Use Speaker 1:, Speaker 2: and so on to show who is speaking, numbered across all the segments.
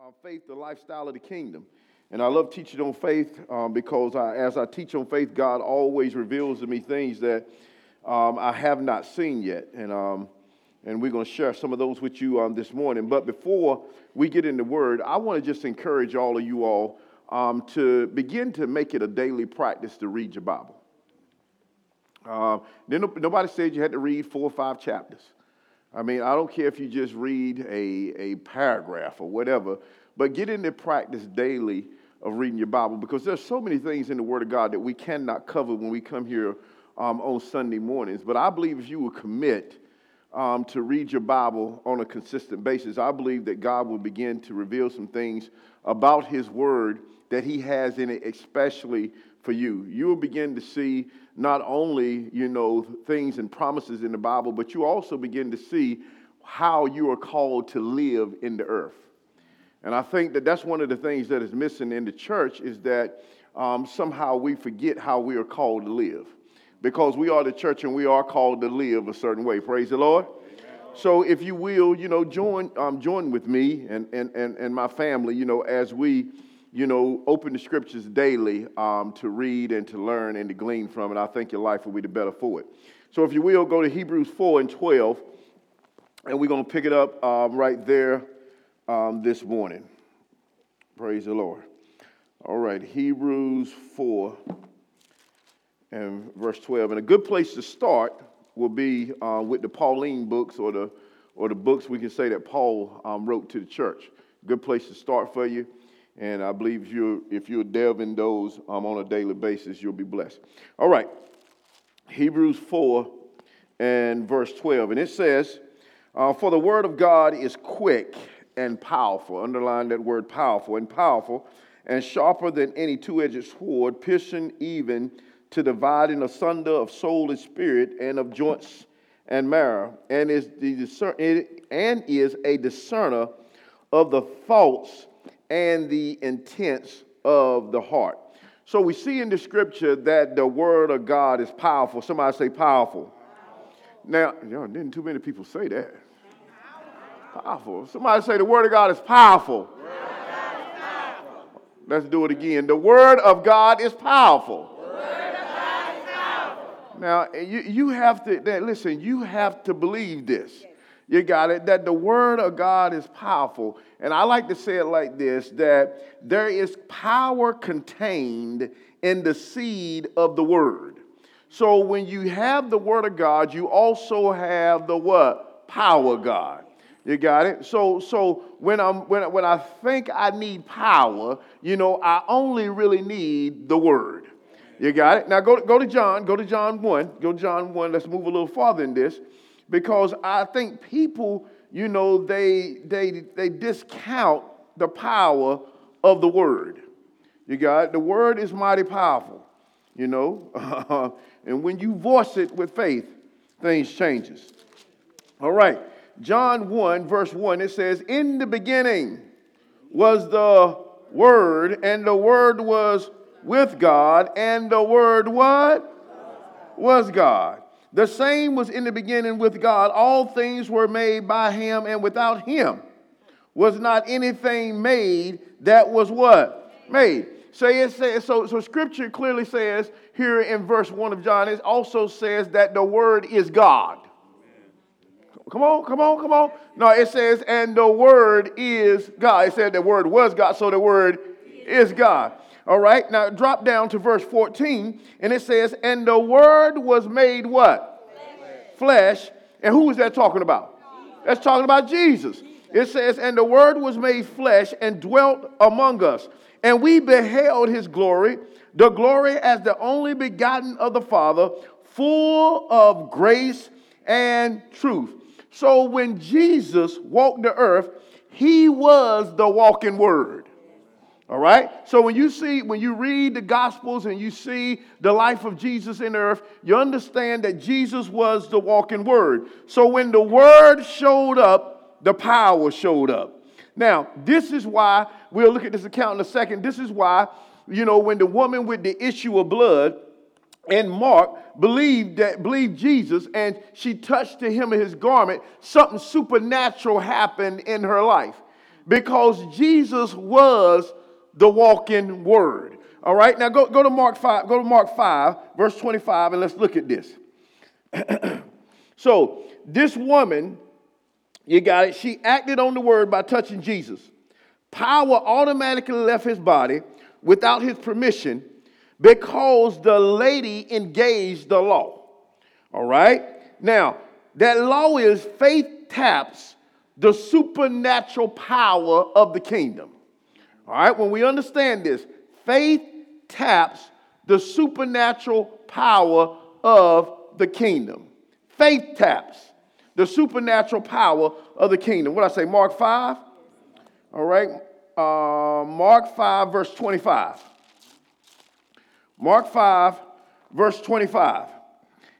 Speaker 1: uh, faith, the lifestyle of the kingdom. And I love teaching on faith um, because I, as I teach on faith, God always reveals to me things that um, I have not seen yet. And, um, and we're going to share some of those with you um, this morning. But before we get into the word, I want to just encourage all of you all um, to begin to make it a daily practice to read your Bible. Uh, nobody said you had to read four or five chapters. I mean, I don't care if you just read a, a paragraph or whatever, but get into practice daily of reading your Bible because there's so many things in the Word of God that we cannot cover when we come here um, on Sunday mornings. But I believe if you will commit um, to read your Bible on a consistent basis, I believe that God will begin to reveal some things about His Word that He has in it, especially for you. You will begin to see not only, you know, things and promises in the Bible, but you also begin to see how you are called to live in the earth. And I think that that's one of the things that is missing in the church is that um, somehow we forget how we are called to live. Because we are the church and we are called to live a certain way. Praise the Lord. So if you will, you know, join, um, join with me and, and, and, and my family, you know, as we you know, open the scriptures daily um, to read and to learn and to glean from, and I think your life will be the better for it. So, if you will, go to Hebrews 4 and 12, and we're going to pick it up um, right there um, this morning. Praise the Lord. All right, Hebrews 4 and verse 12. And a good place to start will be uh, with the Pauline books or the, or the books we can say that Paul um, wrote to the church. Good place to start for you. And I believe if you if you delve in those um, on a daily basis, you'll be blessed. All right. Hebrews 4 and verse 12. And it says, uh, For the word of God is quick and powerful. Underline that word powerful and powerful and sharper than any two edged sword, piercing even to dividing asunder of soul and spirit and of joints and marrow, and is, the discer- and is a discerner of the thoughts and the intents of the heart. So we see in the scripture that the word of God is powerful. Somebody say powerful. Now, you didn't too many people say that. Powerful. Somebody say the word of God is powerful. Let's do it again. The word of God is powerful. Now, you, you have to, listen, you have to believe this. You got it? That the word of God is powerful. And I like to say it like this that there is power contained in the seed of the word. So when you have the word of God, you also have the what? Power God. You got it? So so when I'm when, when I think I need power, you know, I only really need the word. You got it? Now go, go to John, go to John 1. Go to John 1. Let's move a little farther in this because I think people, you know, they, they, they discount the power of the word. You got it? The word is mighty powerful, you know, and when you voice it with faith, things changes. All right, John 1, verse 1, it says, In the beginning was the word, and the word was with God, and the word what? Was God. The same was in the beginning with God. All things were made by him, and without him was not anything made that was what? Made. So, it says, so, so scripture clearly says here in verse 1 of John, it also says that the word is God. Come on, come on, come on. No, it says, and the word is God. It said the word was God, so the word is God. All right, now drop down to verse 14, and it says, And the word was made what? Flesh. Flesh. And who is that talking about? That's talking about Jesus. It says, And the word was made flesh and dwelt among us. And we beheld his glory, the glory as the only begotten of the Father, full of grace and truth. So when Jesus walked the earth, he was the walking word. All right? So when you see, when you read the Gospels and you see the life of Jesus in earth, you understand that Jesus was the walking word. So when the word showed up, the power showed up. Now, this is why, we'll look at this account in a second. This is why, you know, when the woman with the issue of blood and Mark believed that believed Jesus and she touched the hem of his garment, something supernatural happened in her life because Jesus was the walking word. All right, now go, go to Mark 5, go to Mark 5, verse 25, and let's look at this. so, this woman, you got it, she acted on the word by touching Jesus. Power automatically left his body without his permission because the lady engaged the law. All right? Now, that law is faith taps the supernatural power of the kingdom. All right? When we understand this, faith taps the supernatural power of the kingdom. Faith taps the supernatural power of the kingdom. What I say, Mark 5? All right. Uh, Mark 5, verse 25. Mark 5, verse 25.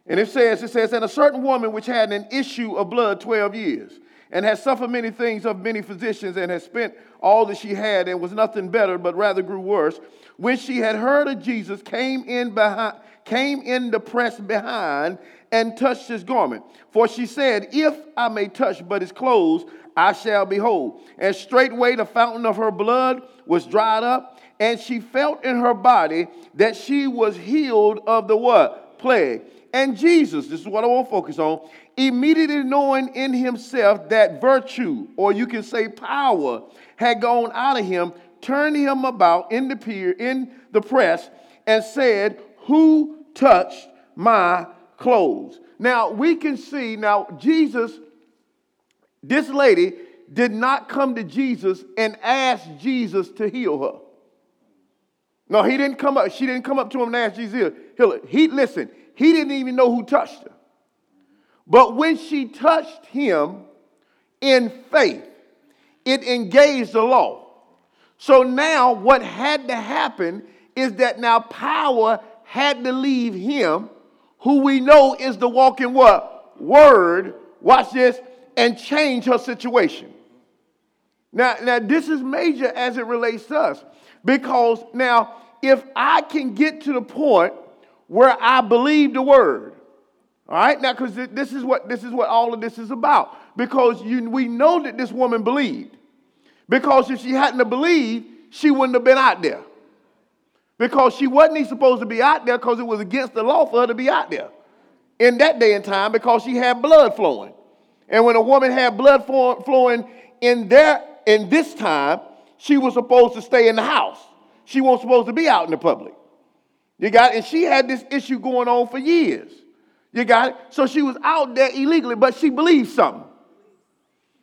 Speaker 1: And it says, it says, and a certain woman which had an issue of blood 12 years, and had suffered many things of many physicians, and had spent all that she had, and was nothing better, but rather grew worse, when she had heard of Jesus, came in behind, came in the press behind, and touched his garment. For she said, If I may touch but his clothes, I shall be whole. And straightway the fountain of her blood was dried up, and she felt in her body that she was healed of the what? Plague. And Jesus, this is what I want to focus on, immediately knowing in himself that virtue, or you can say power, had gone out of him, turned him about in the pier, in the press, and said, Who touched my clothes? Now we can see, now Jesus, this lady did not come to Jesus and ask Jesus to heal her. No, he didn't come up. She didn't come up to him and ask Jesus heal. He listen. He didn't even know who touched her. But when she touched him in faith, it engaged the law. So now what had to happen is that now power had to leave him, who we know is the walking what? Word. Watch this and change her situation. Now, now this is major as it relates to us because now if I can get to the point where I believe the word, all right, now because this is what this is what all of this is about. Because you, we know that this woman believed. Because if she hadn't believed, she wouldn't have been out there. Because she wasn't supposed to be out there because it was against the law for her to be out there in that day and time because she had blood flowing. And when a woman had blood flowing in there in this time, she was supposed to stay in the house. She wasn't supposed to be out in the public. You got it? And she had this issue going on for years. You got it? So she was out there illegally, but she believed something.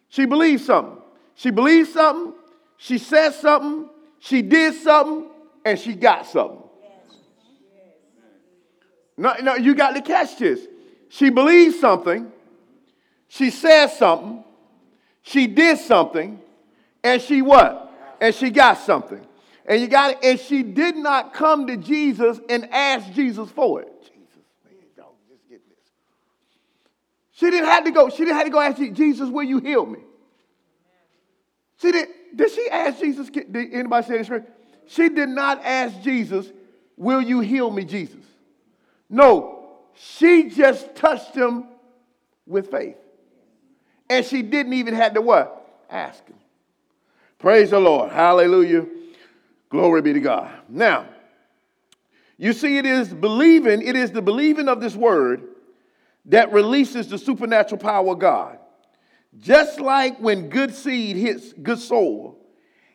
Speaker 1: She believed something. She believed something. She said something. She did something. And she got something. No, no, you got to catch this. She believed something. She said something. She did something. And she what? And she got something. And you got it. And she did not come to Jesus and ask Jesus for it. Jesus, man, don't just get this. She didn't have to go. She didn't have to go ask Jesus, will you heal me? She did. Did she ask Jesus? Did anybody say this? She did not ask Jesus, will you heal me, Jesus? No, she just touched him with faith. And she didn't even have to what? Ask him. Praise the Lord. Hallelujah. Glory be to God. Now, you see, it is believing, it is the believing of this word that releases the supernatural power of God. Just like when good seed hits good soil,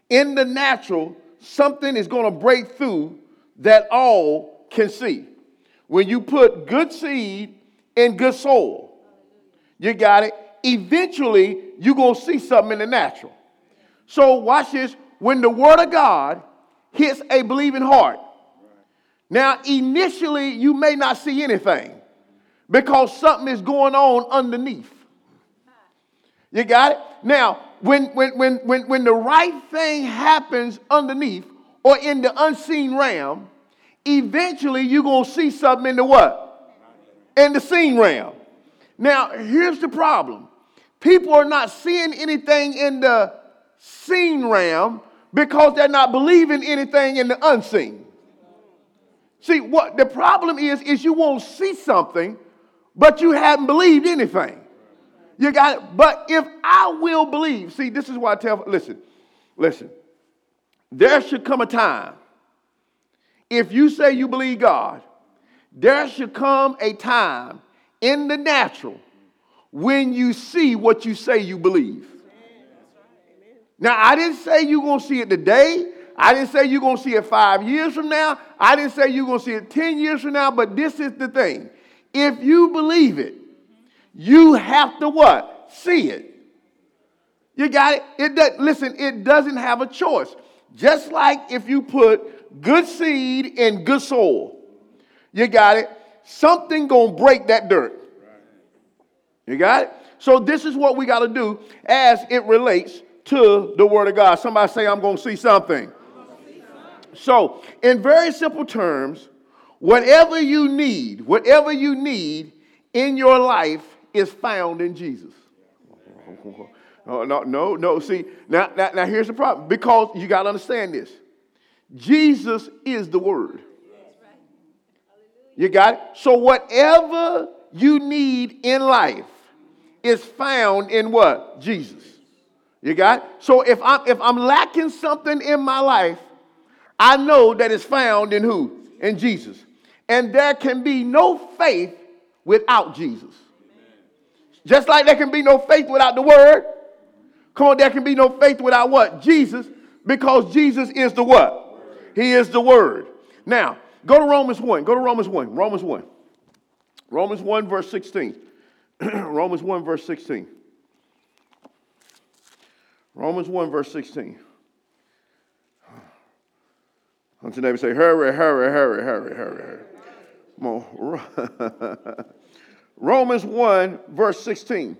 Speaker 1: in the natural, something is going to break through that all can see. When you put good seed in good soil, you got it. Eventually, you're going to see something in the natural. So, watch this. When the word of God hits a believing heart. Now, initially, you may not see anything because something is going on underneath. You got it? Now, when, when, when, when, when the right thing happens underneath or in the unseen realm, eventually you're going to see something in the what? In the seen realm. Now, here's the problem people are not seeing anything in the seen realm because they're not believing anything in the unseen. See, what the problem is, is you won't see something, but you haven't believed anything. You got it. But if I will believe, see, this is why I tell, listen, Listen, there should come a time, if you say you believe God, there should come a time in the natural when you see what you say you believe. Now, I didn't say you're going to see it today. I didn't say you're going to see it five years from now. I didn't say you're going to see it 10 years from now, but this is the thing. If you believe it, you have to what? See it. You got it? It does, listen, it doesn't have a choice. Just like if you put good seed in good soil, you got it? Something gonna break that dirt. You got it? So this is what we got to do as it relates to the Word of God. Somebody say, I'm going to see something. So, in very simple terms, whatever you need, whatever you need in your life is found in Jesus. No, no, no, no. See, now, now, now here's the problem. Because you got to understand this Jesus is the Word. You got it? So, whatever you need in life is found in what? Jesus. You got? So if I'm if I'm lacking something in my life, I know that it's found in who? In Jesus. And there can be no faith without Jesus. Just like there can be no faith without the word. Come on, there can be no faith without what? Jesus, because Jesus is the what? He is the word. Now, go to Romans 1. Go to Romans 1. Romans 1. Romans 1, verse 16. Romans 1, verse 16. Romans 1, verse 16. Hunt your neighbor say, hurry, hurry, hurry, hurry, hurry, hurry. Come on. Romans 1, verse 16.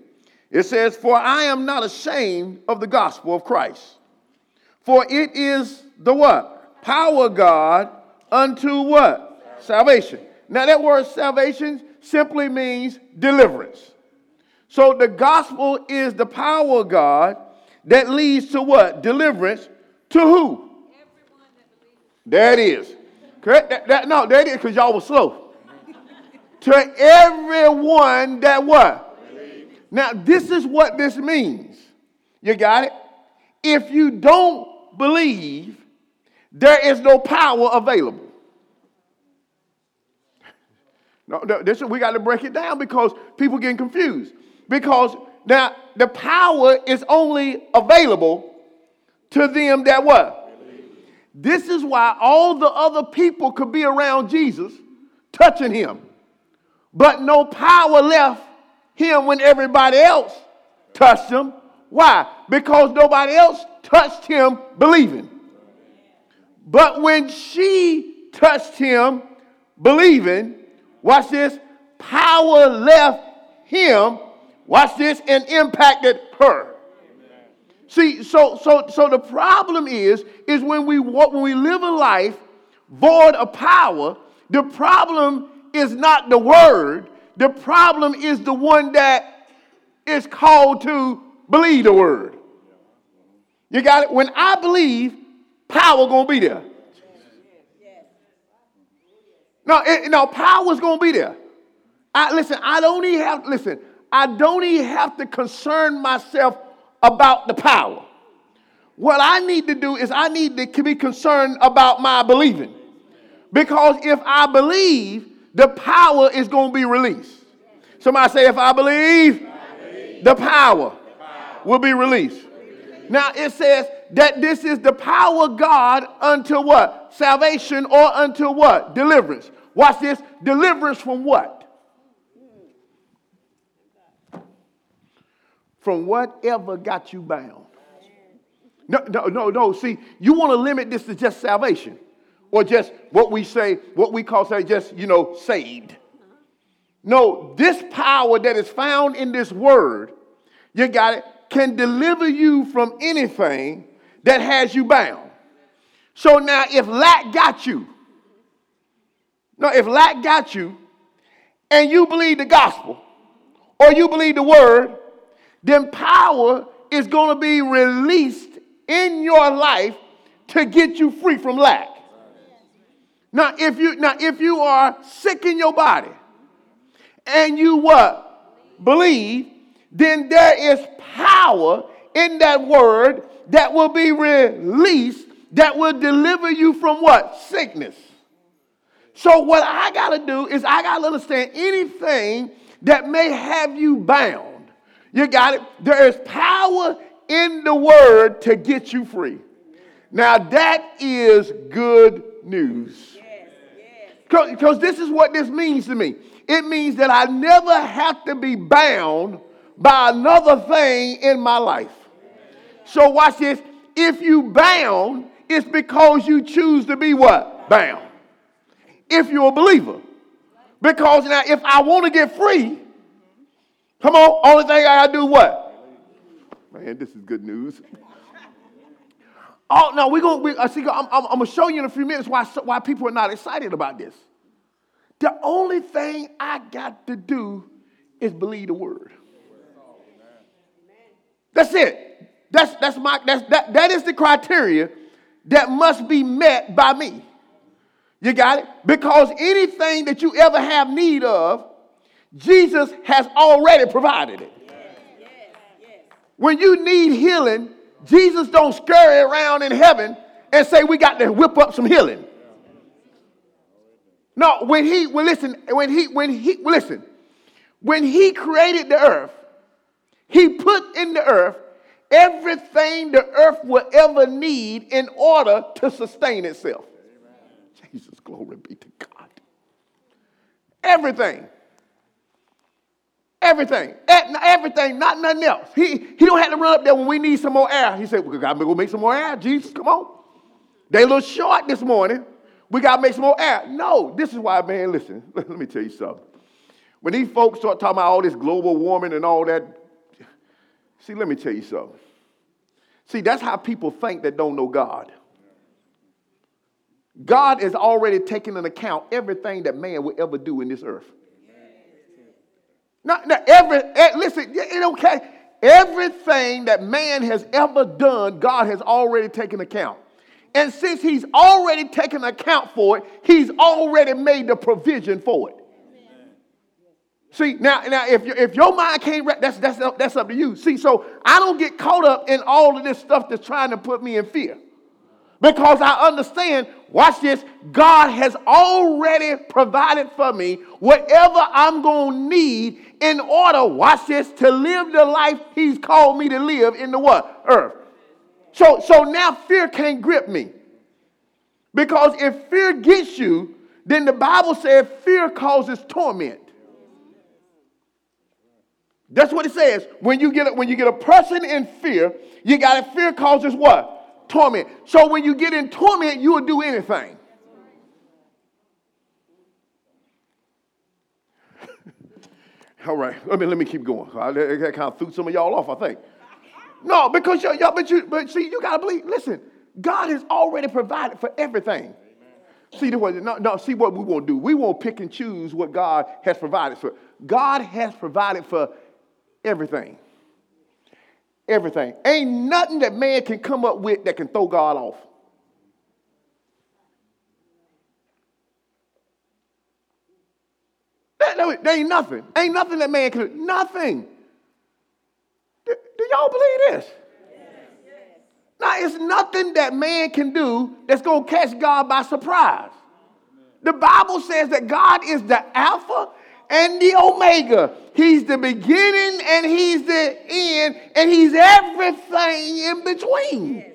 Speaker 1: It says, For I am not ashamed of the gospel of Christ. For it is the what? Power God unto what? Salvation. Now that word salvation simply means deliverance. So the gospel is the power of God that leads to what? Deliverance to who? There it is. Correct? That, that, no, it is because y'all were slow. to everyone that what? Now, this is what this means. You got it? If you don't believe, there is no power available. No, this we got to break it down because people getting confused. Because now the power is only available to them that what? This is why all the other people could be around Jesus touching him, but no power left him when everybody else touched him. Why? Because nobody else touched him believing. But when she touched him believing, watch this, power left him Watch this, and impacted her. See, so so so the problem is is when we when we live a life void of power, the problem is not the word. The problem is the one that is called to believe the word. You got it? When I believe, power gonna be there. No, it, no, power's gonna be there. I, listen, I don't even have listen. I don't even have to concern myself about the power. What I need to do is I need to be concerned about my believing. Because if I believe, the power is going to be released. Somebody say, if I believe, The, power will be released. Now it says that this is the power of God unto what? Salvation or unto what? Deliverance. Watch this. Deliverance from what? From whatever got you bound. No, no, no, no. See, you want to limit this to just salvation or just what we say, what we call say, just, you know, saved. No, this power that is found in this word, you got it, can deliver you from anything that has you bound. So now, if lack got you, no, if lack got you, and you believe the gospel, or you believe the word, then power is going to be released in your life to get you free from lack. Now, if you now if you are sick in your body and you what believe, then there is power in that word that will be released that will deliver you from what? Sickness. So, what I got to do is I got to understand anything that may have you bound. You got it? There is power in the word to get you free. Now, that is good news. Because this is what this means to me it means that I never have to be bound by another thing in my life. So, watch this. If you bound, it's because you choose to be what? Bound. If you're a believer. Because now, if I want to get free, come on, only thing I gotta do what? Man, this is good news. Oh no, we're gonna. We, I see. I'm, I'm, I'm, gonna show you in a few minutes why why people are not excited about this. The only thing I got to do is believe the word. That's it. That's that's my that's that that is the criteria that must be met by me. You got it? Because anything that you ever have need of, Jesus has already provided it. When you need healing, Jesus don't scurry around in heaven and say we got to whip up some healing. No, when he well listen, when he when he well, listen, when he created the earth, he put in the earth everything the earth will ever need in order to sustain itself. Jesus, glory be to God. Everything. Everything. Everything, not nothing else. He, he don't have to run up there when we need some more air. He said, we got to go make some more air. Jesus, come on. They little short this morning. We got to make some more air. No, this is why, man, listen, let me tell you something. When these folks start talking about all this global warming and all that, see, let me tell you something. See, that's how people think that don't know God. God has already taken into account everything that man will ever do in this earth. Not, not every, eh, listen, it okay. Everything that man has ever done, God has already taken account. And since he's already taken account for it, he's already made the provision for it. See, now, now if, you, if your mind can't, that's, that's, that's up to you. See, so I don't get caught up in all of this stuff that's trying to put me in fear. Because I understand, watch this, God has already provided for me whatever I'm going to need in order, watch this, to live the life He's called me to live in the what? Earth. So, so now fear can't grip me. Because if fear gets you, then the Bible says fear causes torment. That's what it says. When you get a, when you get a person in fear, you got a fear causes what? Torment. So when you get in torment, you will do anything. All right, let me let me keep going. I, kind of threw some of y'all off, I think. No, because y'all, y'all but you, but see, you gotta believe. Listen, God has already provided for everything. See way, no, no, see what we won't do. We won't pick and choose what God has provided for. God has provided for everything. Everything. Ain't nothing that man can come up with that can throw God off. There, there ain't nothing. Ain't nothing that man can do. Nothing. Do, do y'all believe this? Now, it's nothing that man can do that's going to catch God by surprise. The Bible says that God is the Alpha and the Omega. He's the beginning and He's the end, and He's everything in between.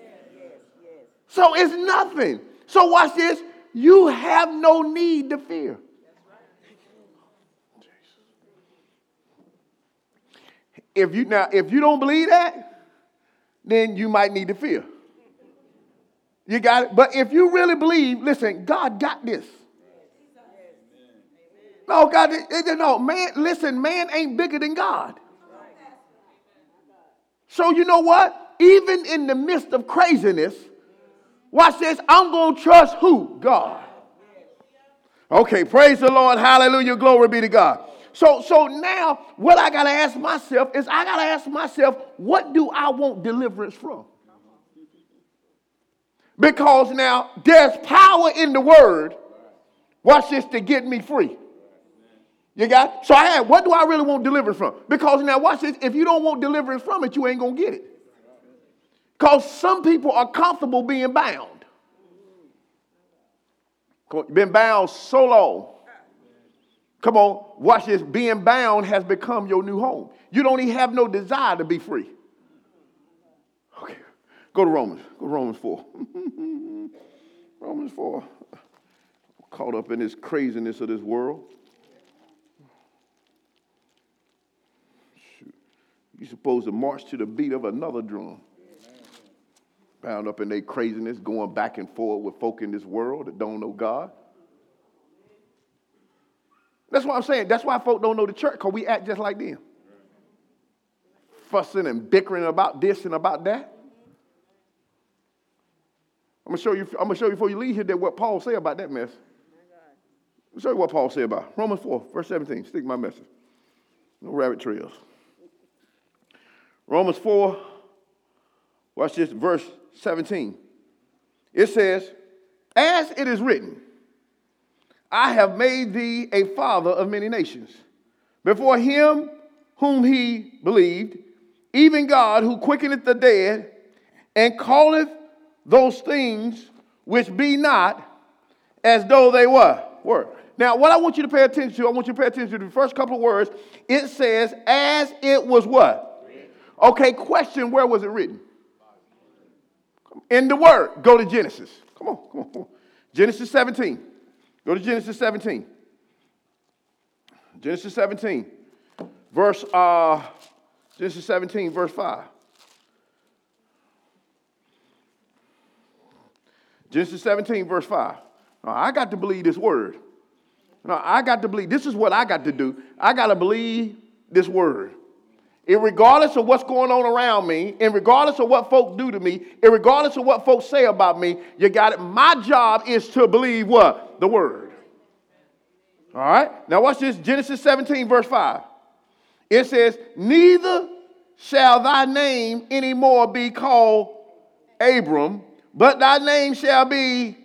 Speaker 1: So it's nothing. So watch this. You have no need to fear. If you now, if you don't believe that, then you might need to fear. You got it? But if you really believe, listen, God got this. No, God, no, man, listen, man ain't bigger than God. So you know what? Even in the midst of craziness, watch this, I'm going to trust who? God. Okay, praise the Lord. Hallelujah. Glory be to God. So, so now what I got to ask myself is I got to ask myself, what do I want deliverance from? Because now there's power in the word, watch this, to get me free. You got? So I had, what do I really want deliverance from? Because now watch this, if you don't want deliverance from it, you ain't gonna get it. Because some people are comfortable being bound. On, been bound so long. Come on, watch this. Being bound has become your new home. You don't even have no desire to be free. Okay, go to Romans. Go to Romans 4. Romans 4. Caught up in this craziness of this world. You're supposed to march to the beat of another drum. Bound up in their craziness, going back and forth with folk in this world that don't know God. That's what I'm saying. That's why folk don't know the church, because we act just like them. Fussing and bickering about this and about that. I'm gonna show you, I'm gonna show you before you leave here that what Paul say about that mess. I'll show you what Paul say about. Romans 4, verse 17. Stick my message. No rabbit trails. Romans 4, watch this, verse 17. It says, As it is written, I have made thee a father of many nations. Before him whom he believed, even God who quickeneth the dead and calleth those things which be not as though they were. were. Now, what I want you to pay attention to, I want you to pay attention to the first couple of words. It says, as it was what? Okay, question, where was it written? In the Word. Go to Genesis. Come on, come on, come on. Genesis 17. Go to Genesis 17. Genesis 17, verse uh, Genesis 17, verse 5. Genesis 17, verse 5. Now, I got to believe this word. Now, I got to believe, this is what I got to do. I got to believe this word. And regardless of what's going on around me, and regardless of what folks do to me, and regardless of what folks say about me, you got it. My job is to believe what? The word. All right? Now watch this Genesis 17, verse 5. It says, Neither shall thy name anymore be called Abram, but thy name shall be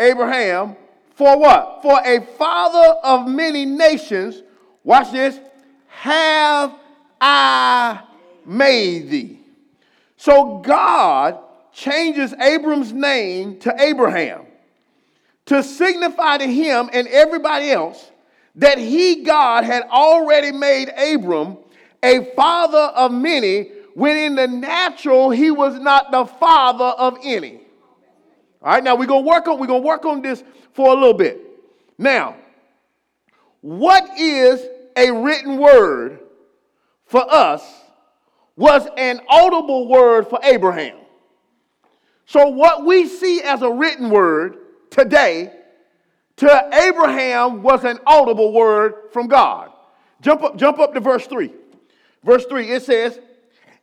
Speaker 1: Abraham. For what? For a father of many nations, watch this, have I made thee. So God changes Abram's name to Abraham to signify to him and everybody else that he, God, had already made Abram a father of many, when in the natural he was not the father of any. All right, now we're gonna work on we're gonna work on this for a little bit. Now, what is a written word for us was an audible word for Abraham. So, what we see as a written word today to Abraham was an audible word from God. Jump up, jump up to verse 3. Verse 3, it says,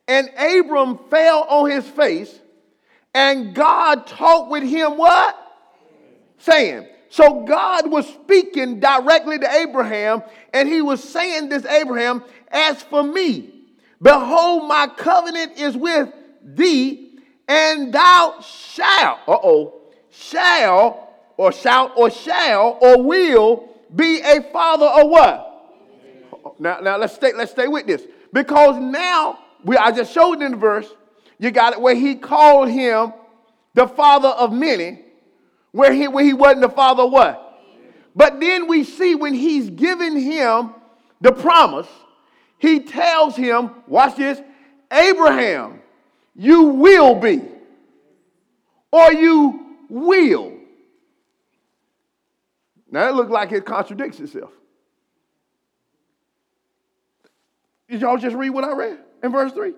Speaker 1: And Abram fell on his face, and God talked with him what? Saying. So God was speaking directly to Abraham, and he was saying this, Abraham, as for me, behold, my covenant is with thee, and thou shalt, uh oh, shall, or shout, or shall, or will be a father of what? Now, now let's stay, let's stay with this. Because now, we, I just showed in the verse, you got it where he called him the father of many, where he, where he wasn't the father of what? But then we see when he's giving him the promise, he tells him, watch this, Abraham, you will be, or you will. Now it looks like it contradicts itself. Did y'all just read what I read in verse 3?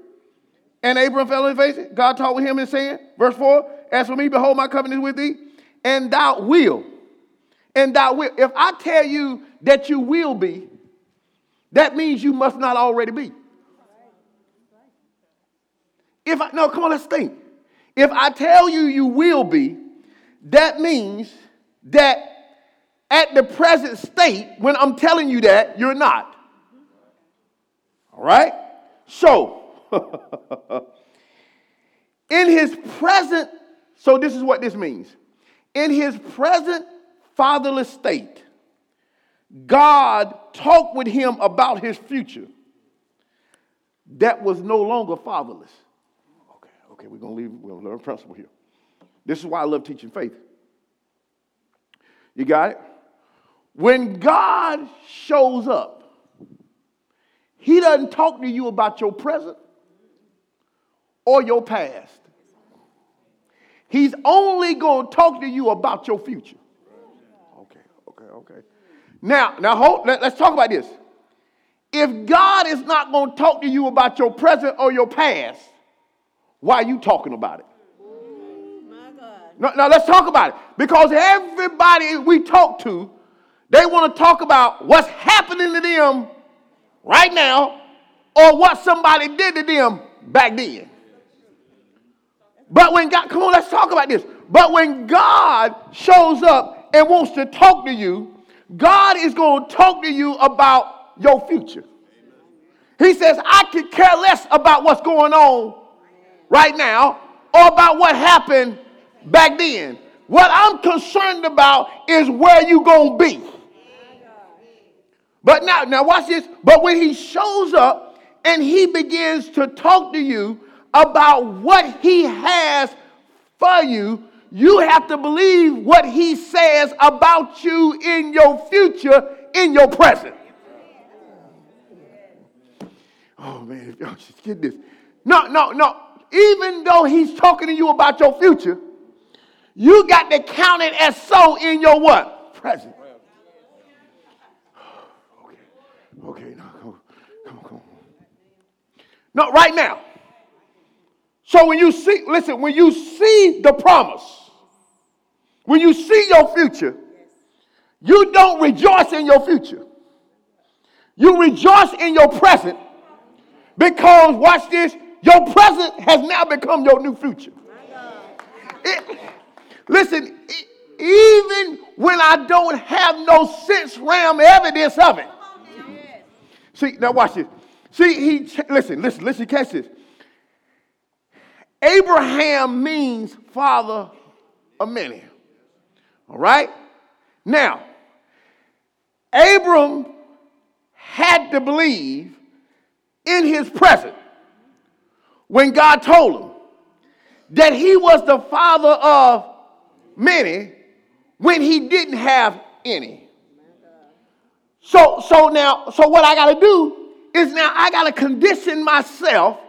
Speaker 1: And Abraham fell on his face. God talked with him and saying, verse 4, As for me, behold, my covenant is with thee, and thou will. And thou will. If I tell you that you will be, that means you must not already be. If I, no, come on, let's think. If I tell you you will be, that means that at the present state, when I'm telling you that, you're not. All right? So, in his present, so this is what this means. In his present fatherless state, God talked with him about his future that was no longer fatherless. Okay, Okay, we're to leave, we're to learn principle here. This is why I love teaching faith. You got it? When God shows up, He doesn't talk to you about your present or your past. He's only going to talk to you about your future. Okay, okay, okay. Now, now hold, let, us talk about this. If God is not going to talk to you about your present or your past, why are you talking about it? Now, now let's talk about it. Because everybody we talk to, they want to talk about what's happening to them right now or what somebody did to them back then. But when God, come on, let's talk about this. But when God shows up and wants to talk to you, God is going to talk to you about your future. He says, I could care less about what's going on right now or about what happened back then. What I'm concerned about is where you going to be. But now, now watch this. But when he shows up and he begins to talk to you about what he has for you, you have to believe what he says about you in your future, in your present. Oh man, y'all just get this. No, no, no. Even though he's talking to you about your future, you got to count it as so in your what? Present. Okay, okay, now come on, come on, come on. No, right now. So when you see, listen, when you see the promise, when you see your future, you don't rejoice in your future. You rejoice in your present because, watch this, your present has now become your new future. It, listen, it, even when I don't have no sense ram evidence of it. See, now watch this. See, he, listen, listen, listen, catch this. Abraham means father of many. All right? Now, Abram had to believe in his present when God told him that he was the father of many when he didn't have any. So, so now, so what I got to do is now I got to condition myself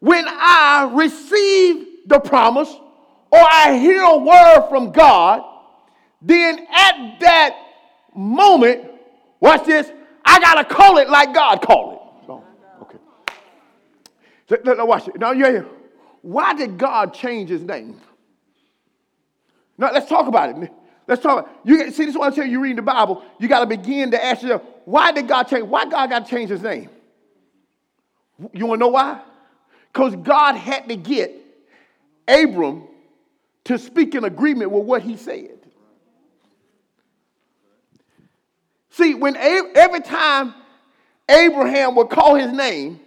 Speaker 1: when I receive the promise or I hear a word from God, then at that moment, watch this, I got to call it like God called it. Okay. So, now watch it. Now you hear. Why did God change his name? Now let's talk about it. Let's talk about it. You see, this is what I tell you, you reading the Bible, you got to begin to ask yourself, why did God change? Why God got to change his name? You want to know why? Because God had to get Abram to speak in agreement with what he said. See, when every time Abraham would call his name,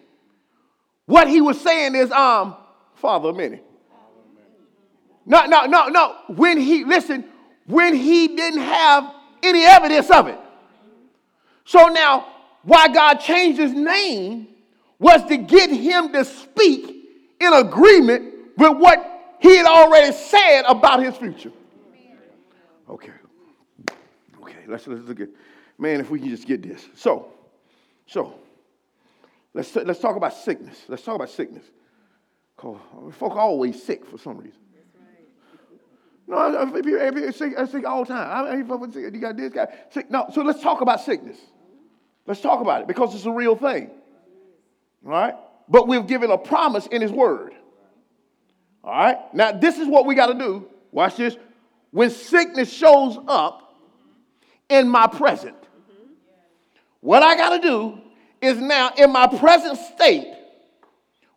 Speaker 1: what he was saying is, um, Father of many. No, no, no, no. When he, listen, when he didn't have any evidence of it. So now, why God changed his name was to get him to speak in agreement with what he had already said about his future. Okay. Okay, let's, let's look at, man, if we can just get this. So, so, let's, let's talk about sickness. Let's talk about sickness. Cause uh, folk are always sick for some reason. No, people sick, I sick all the time. I mean, you got this guy sick. No, so let's talk about sickness. Let's talk about it because it's a real thing. All right? But we've given a promise in His Word. All right? Now, this is what we got to do. Watch this. When sickness shows up in my present, what I got to do is now, in my present state,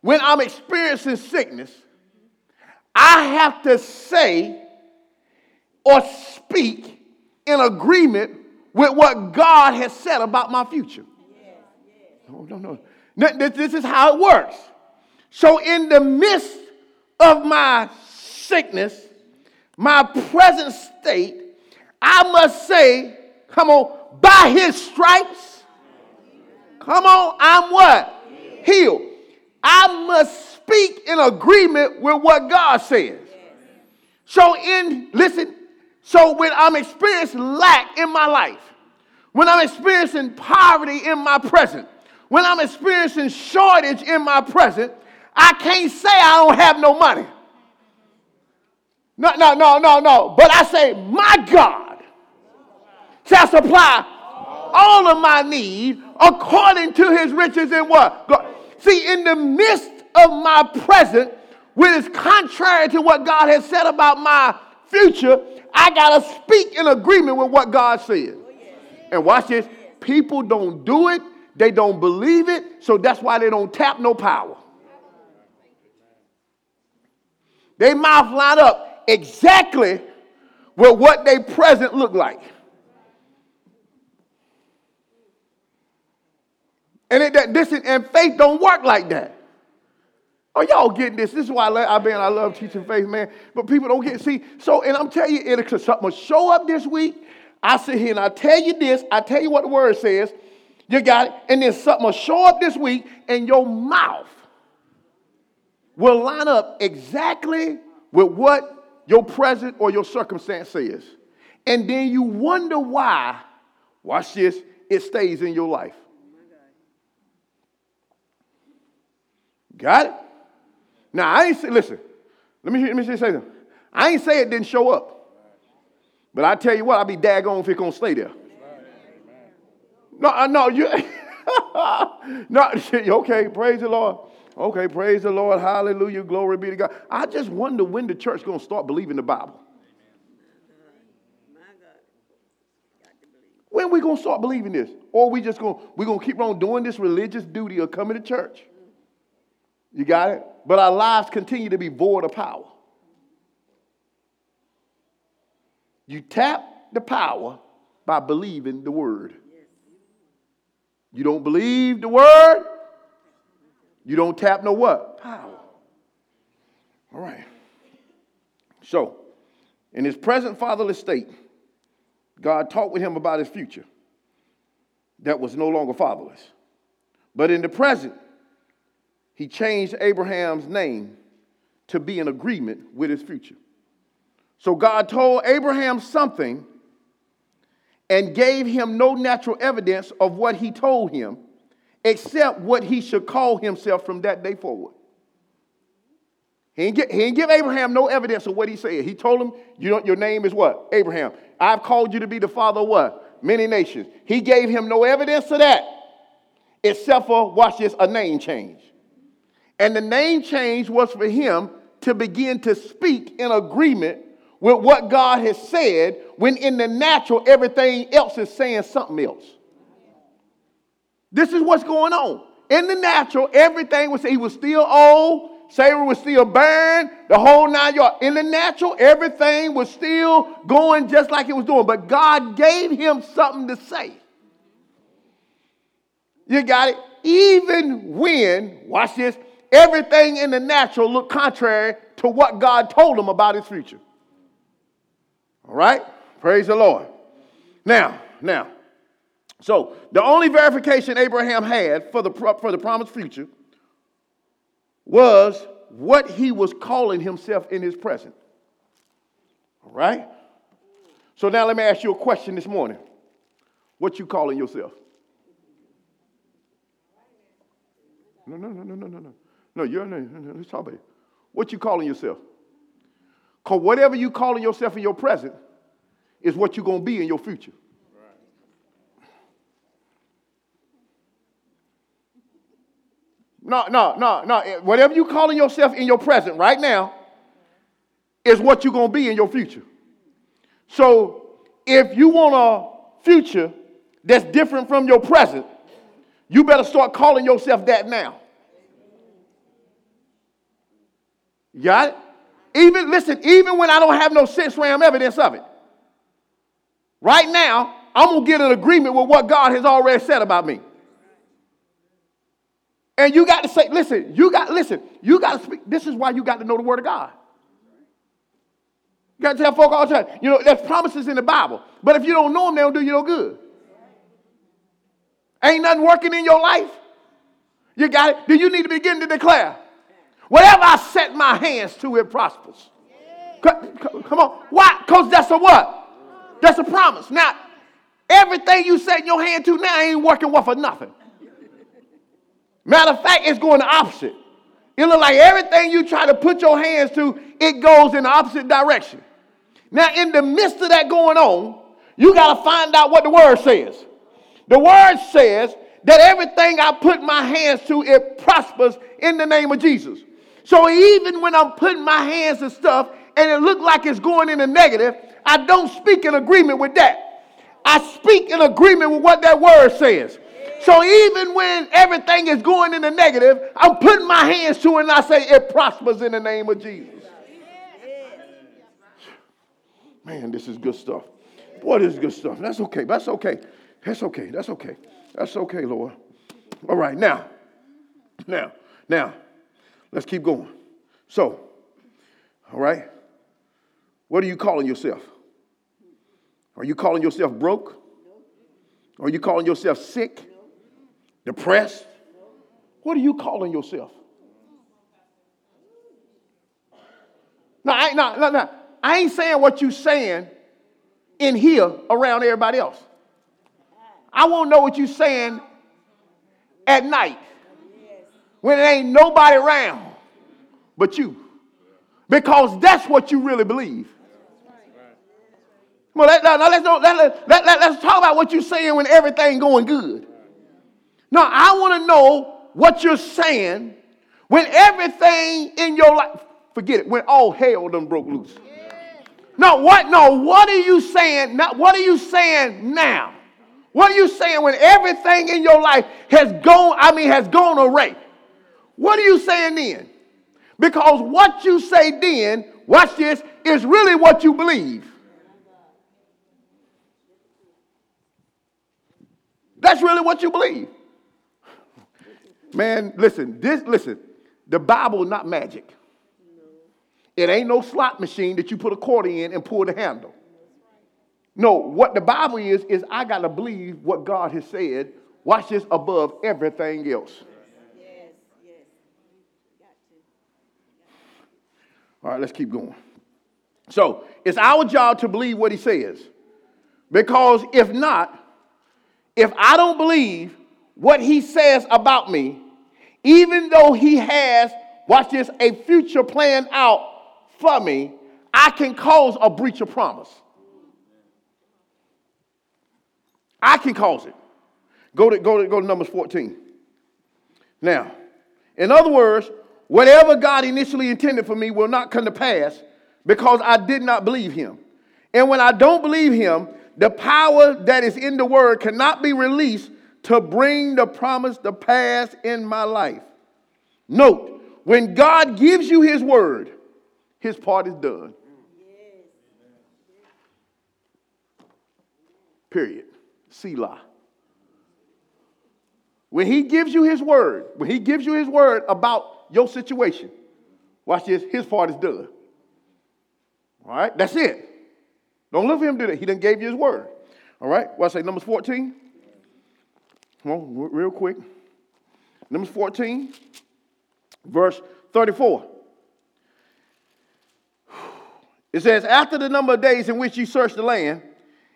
Speaker 1: when I'm experiencing sickness, I have to say or speak in agreement with what God has said about my future. No, no, no. This is how it works. So, in the midst of my sickness, my present state, I must say, come on, by his stripes, come on, I'm what? Healed. I must speak in agreement with what God says. So, in, listen, so when I'm experiencing lack in my life, when I'm experiencing poverty in my present, when I'm experiencing shortage in my present, I can't say I don't have no money. No, no, no, no, no. But I say, my God shall supply all of my need according to his riches and what? God. See, in the midst of my present, which is contrary to what God has said about my future, I got to speak in agreement with what God says. Oh, and watch this people don't do it, they don't believe it, so that's why they don't tap no power. They mouth line up exactly with what they present look like. And it, that, this and faith don't work like that. Oh, y'all getting this? This is why I, I man, I love teaching faith, man. But people don't get see. So, and I'm telling you, it'll something will show up this week. I sit here and I tell you this. I tell you what the word says. You got it. And then something will show up this week, and your mouth will line up exactly with what your present or your circumstance says. And then you wonder why, watch this, it stays in your life. Got it? Now, I ain't say, listen, let me, let me say something. I ain't say it didn't show up. But I tell you what, I'll be daggone if it gonna stay there. No, uh, no, you, no, okay, praise the Lord. Okay, praise the Lord, hallelujah, glory be to God. I just wonder when the church gonna start believing the Bible. When we gonna start believing this? Or we just gonna we gonna keep on doing this religious duty of coming to church? You got it? But our lives continue to be void of power. You tap the power by believing the word. You don't believe the word, you don't tap no what? Power. All right. So, in his present fatherless state, God talked with him about his future that was no longer fatherless. But in the present, he changed Abraham's name to be in agreement with his future. So God told Abraham something and gave him no natural evidence of what he told him except what he should call himself from that day forward. He didn't, get, he didn't give Abraham no evidence of what he said. He told him, you know, Your name is what? Abraham. I've called you to be the father of what? Many nations. He gave him no evidence of that except for, watch this, a name change. And the name change was for him to begin to speak in agreement with what God has said when in the natural everything else is saying something else. This is what's going on. In the natural, everything was he was still old, Sarah was still barren, the whole nine yards. In the natural, everything was still going just like it was doing, but God gave him something to say. You got it? Even when, watch this, everything in the natural looked contrary to what God told him about his future. All right? Praise the Lord. Now, now, so the only verification Abraham had for the, for the promised future was what he was calling himself in his present. All right? So now let me ask you a question this morning. What you calling yourself? No, no, no, no, no, no, no. No, you're no, no, no, let's talk about it. What you calling yourself? Because whatever you calling yourself in your present is what you're going to be in your future. No, no, no, no. Eh, whatever you calling yourself in your present right now is what you're going to be in your future. So if you want a future that's different from your present, you better start calling yourself that now. You got it? Even, listen, even when I don't have no sense ram evidence of it, right now, I'm going to get an agreement with what God has already said about me. And you got to say, listen, you got, listen, you got to speak. This is why you got to know the word of God. You got to tell folk all the time, you know, there's promises in the Bible. But if you don't know them, they don't do you no good. Ain't nothing working in your life. You got it? Then you need to begin to declare whatever I set my hands to, it prospers. Come on. Why? Because that's a what? That's a promise. Now, everything you set your hand to now ain't working well for nothing. Matter of fact, it's going the opposite. It looks like everything you try to put your hands to, it goes in the opposite direction. Now, in the midst of that going on, you got to find out what the word says. The word says that everything I put my hands to, it prospers in the name of Jesus. So even when I'm putting my hands to stuff and it look like it's going in a negative, I don't speak in agreement with that. I speak in agreement with what that word says. So even when everything is going in the negative, I'm putting my hands to it and I say it prospers in the name of Jesus. Man, this is good stuff. What is good stuff? That's okay. That's okay. That's okay. That's okay. That's okay, Lord. All right, now, now, now, let's keep going. So, all right, what are you calling yourself? Are you calling yourself broke? Are you calling yourself sick? Depressed? What are you calling yourself? No, I, no, no, no. I ain't saying what you saying in here around everybody else. I won't know what you're saying at night when there ain't nobody around but you. Because that's what you really believe. Well, let, now, let's, let, let, let, let's talk about what you're saying when everything going good. Now, I want to know what you're saying when everything in your life, forget it, when all hell done broke loose. No, what? No, what are you saying? Now, what are you saying now? What are you saying when everything in your life has gone, I mean, has gone away? What are you saying then? Because what you say then, watch this, is really what you believe. That's really what you believe. Man, listen, this listen, the Bible not magic. It ain't no slot machine that you put a quarter in and pull the handle. No, what the Bible is, is I got to believe what God has said. Watch this above everything else. Yes, yes. All right, let's keep going. So it's our job to believe what he says. Because if not, if I don't believe what he says about me, even though he has, watch this, a future plan out for me, I can cause a breach of promise. I can cause it. Go to, go to, go to Numbers 14. Now, in other words, whatever God initially intended for me will not come to pass because I did not believe him. And when I don't believe him, the power that is in the word cannot be released to bring the promise to pass in my life. Note, when God gives you his word, his part is done. Period. Selah. When he gives you his word, when he gives you his word about your situation, watch this, his part is done. All right, that's it. Don't look for him to do that. He didn't gave you his word. All right, what I say, Numbers 14? Come on, real quick. Numbers 14, verse 34. It says, After the number of days in which you search the land,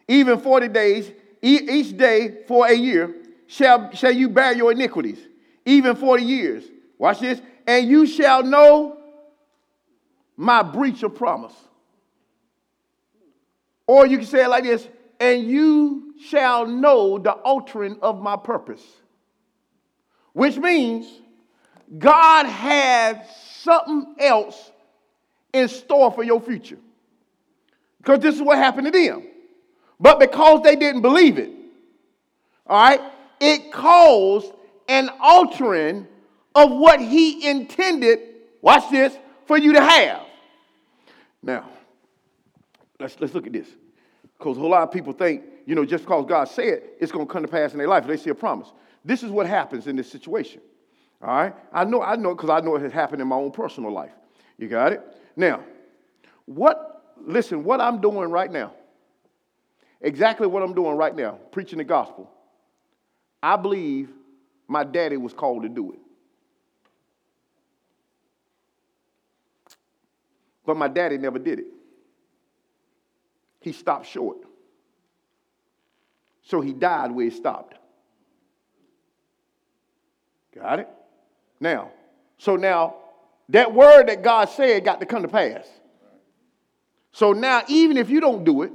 Speaker 1: even 40 days, each day for a year, shall, shall you bear your iniquities, even 40 years. Watch this. And you shall know my breach of promise. Or you can say it like this, and you shall know the altering of my purpose. Which means God had something else in store for your future. Because this is what happened to them. But because they didn't believe it, all right, it caused an altering of what he intended, watch this, for you to have. Now, let's, let's look at this. Because a whole lot of people think, you know, just because God said it, it's going to come to pass in their life. They see a promise. This is what happens in this situation. All right? I know, I know, because I know it has happened in my own personal life. You got it? Now, what, listen, what I'm doing right now, exactly what I'm doing right now, preaching the gospel, I believe my daddy was called to do it. But my daddy never did it. He stopped short. So he died where he stopped. Got it? Now, so now that word that God said got to come to pass. So now, even if you don't do it,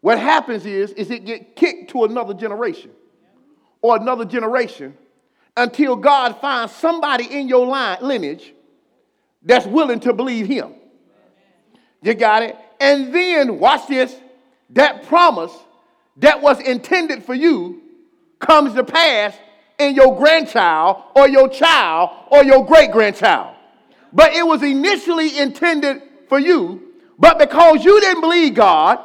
Speaker 1: what happens is, is it get kicked to another generation or another generation until God finds somebody in your line, lineage that's willing to believe him. You got it? And then, watch this, that promise that was intended for you comes to pass in your grandchild or your child or your great grandchild. But it was initially intended for you, but because you didn't believe God,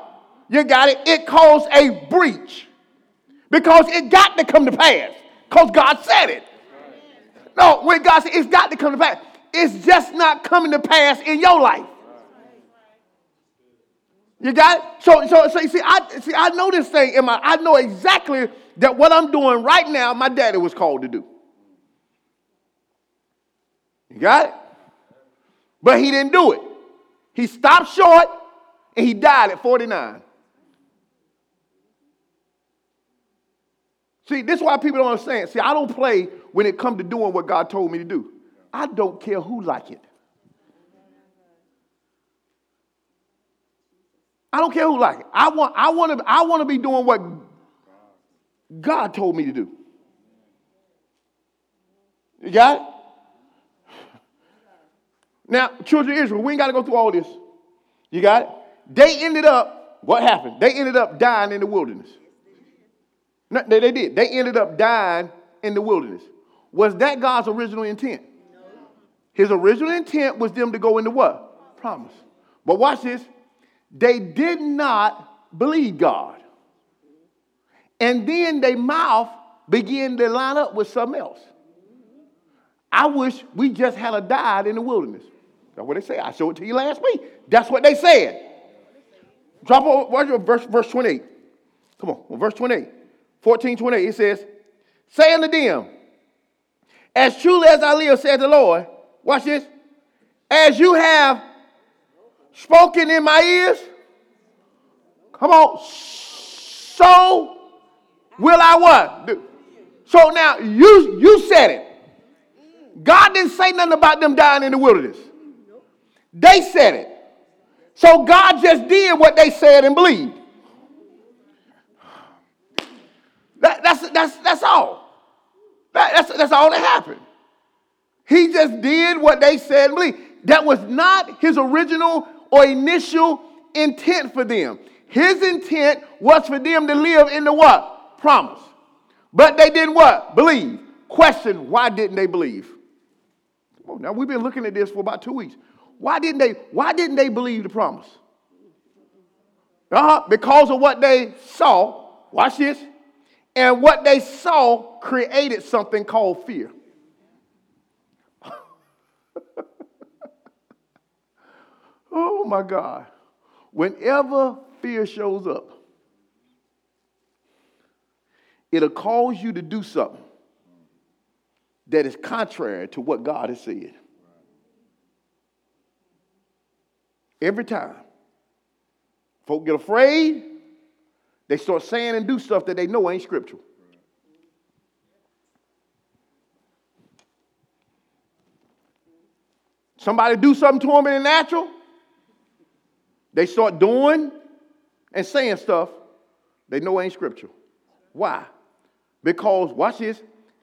Speaker 1: you got it, it caused a breach. Because it got to come to pass. Because God said it. No, when God said it's got to come to pass, it's just not coming to pass in your life. You got it? So, so, so you see, I see, I know this thing in my, I know exactly that what I'm doing right now, my daddy was called to do. You got it? But he didn't do it. He stopped short and he died at 49. See, this is why people don't understand. See, I don't play when it comes to doing what God told me to do. I don't care who like it. I don't care who like it. I want, I want to, I want to be doing what God told me to do. You got it? Now, children of Israel, we ain't got to go through all this. You got it? They ended up, what happened? They ended up dying in the wilderness. No, they, they did. They ended up dying in the wilderness. Was that God's original intent? His original intent was them to go into what? Promise. But watch this. They did not believe God. And then their mouth began to line up with something else. I wish we just had a died in the wilderness. That's what they say. I showed it to you last week. That's what they said. Drop over verse, verse 28. Come on, verse 28. 14, 28, it says, Say unto them, As truly as I live, said the Lord, watch this, as you have spoken in my ears, come on, so will I what? So now you you said it. God didn't say nothing about them dying in the wilderness. They said it. So God just did what they said and believed. That, that's, that's, that's all. That, that's, that's all that happened. He just did what they said and believed. That was not his original or initial intent for them. His intent was for them to live in the what? Promise. But they didn't what? Believe. Question, why didn't they believe? Oh, now we've been looking at this for about two weeks. Why didn't they, why didn't they believe the promise? Uh-huh, because of what they saw. Watch this. And what they saw created something called fear. Oh my God. Whenever fear shows up, it'll cause you to do something that is contrary to what God has said. Every time. Folk get afraid, they start saying and do stuff that they know ain't scriptural. Somebody do something to them in the natural, they start doing and saying stuff they know ain't scriptural. Why? Because, watch this,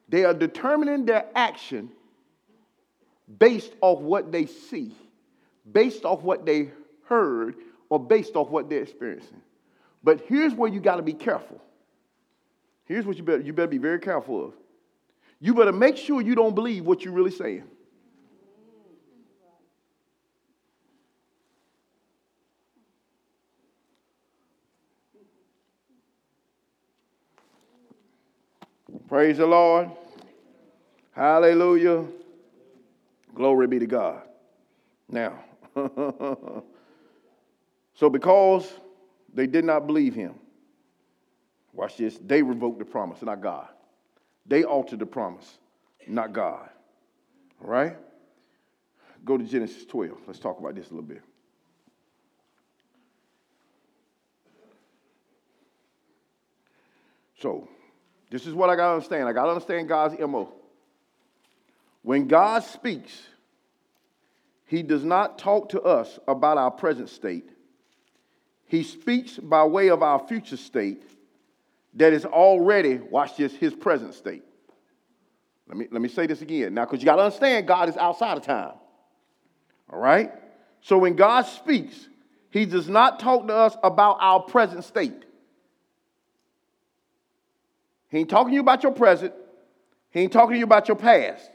Speaker 1: they are determining their action based off what they see, based off what they heard, or based off what they're experiencing. But here's where you got to be careful. Here's what you better, you better be very careful of. You better make sure you don't believe what you're really saying. Praise the Lord. Hallelujah. Glory be to God. Now, so because they did not believe him. Watch this. They revoked the promise, not God. They altered the promise, not God. All right? go to Genesis 12. Let's talk about this a little bit. So, this is what I got to understand. I got to understand God's MO. When God speaks, he does not talk to us about our present state. He speaks by way of our future state that is already, watch this, his present state. Let me, let me say this again. Now, because you got to understand, God is outside of time. All right? So when God speaks, he does not talk to us about our present state. He ain't talking to you about your present. He ain't talking to you about your past.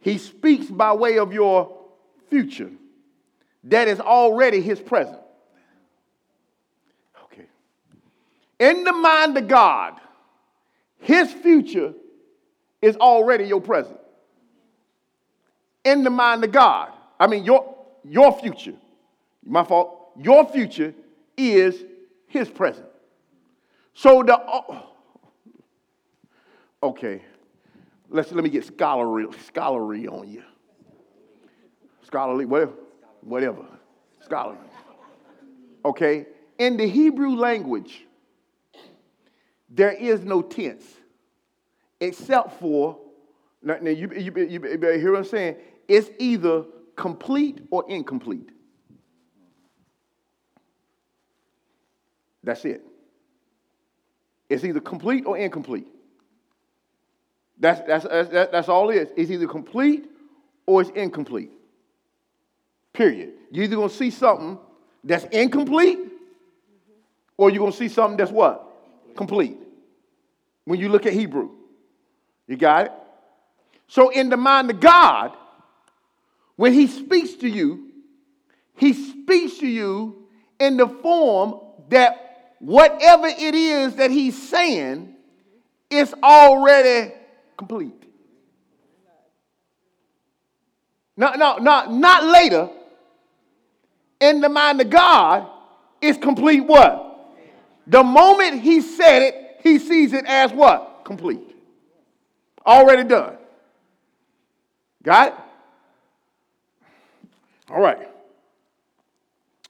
Speaker 1: He speaks by way of your future. That is already his present. Okay. In the mind of God, his future is already your present. In the mind of God. I mean your your future. My fault. Your future is his present. So the Okay, let's let me get scholarly scholarly on you. Scholarly, whatever, whatever, scholarly. Okay, in the Hebrew language, there is no tense except for now, now you, you, you, you hear what I'm saying? It's either complete or incomplete. That's it. It's either complete or incomplete. That's, that's, that's, that's all it is. It's either complete or it's incomplete. Period. You're either going to see something that's incomplete or you're going to see something that's what? Complete. When you look at Hebrew. You got it? So, in the mind of God, when He speaks to you, He speaks to you in the form that whatever it is that He's saying is already complete. No, no, not, not later. In the mind of God, it's complete what? The moment he said it, he sees it as what? Complete. Already done. Got it? All right.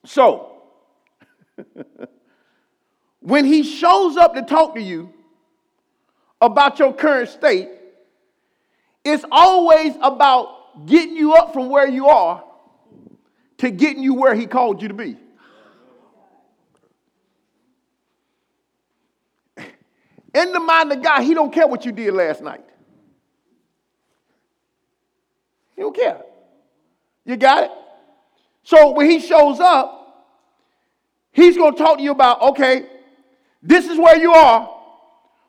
Speaker 1: So, when he shows up to talk to you about your current state, it's always about getting you up from where you are to getting you where He called you to be. In the mind of God, He don't care what you did last night. He don't care. You got it? So when He shows up, He's going to talk to you about, okay, this is where you are,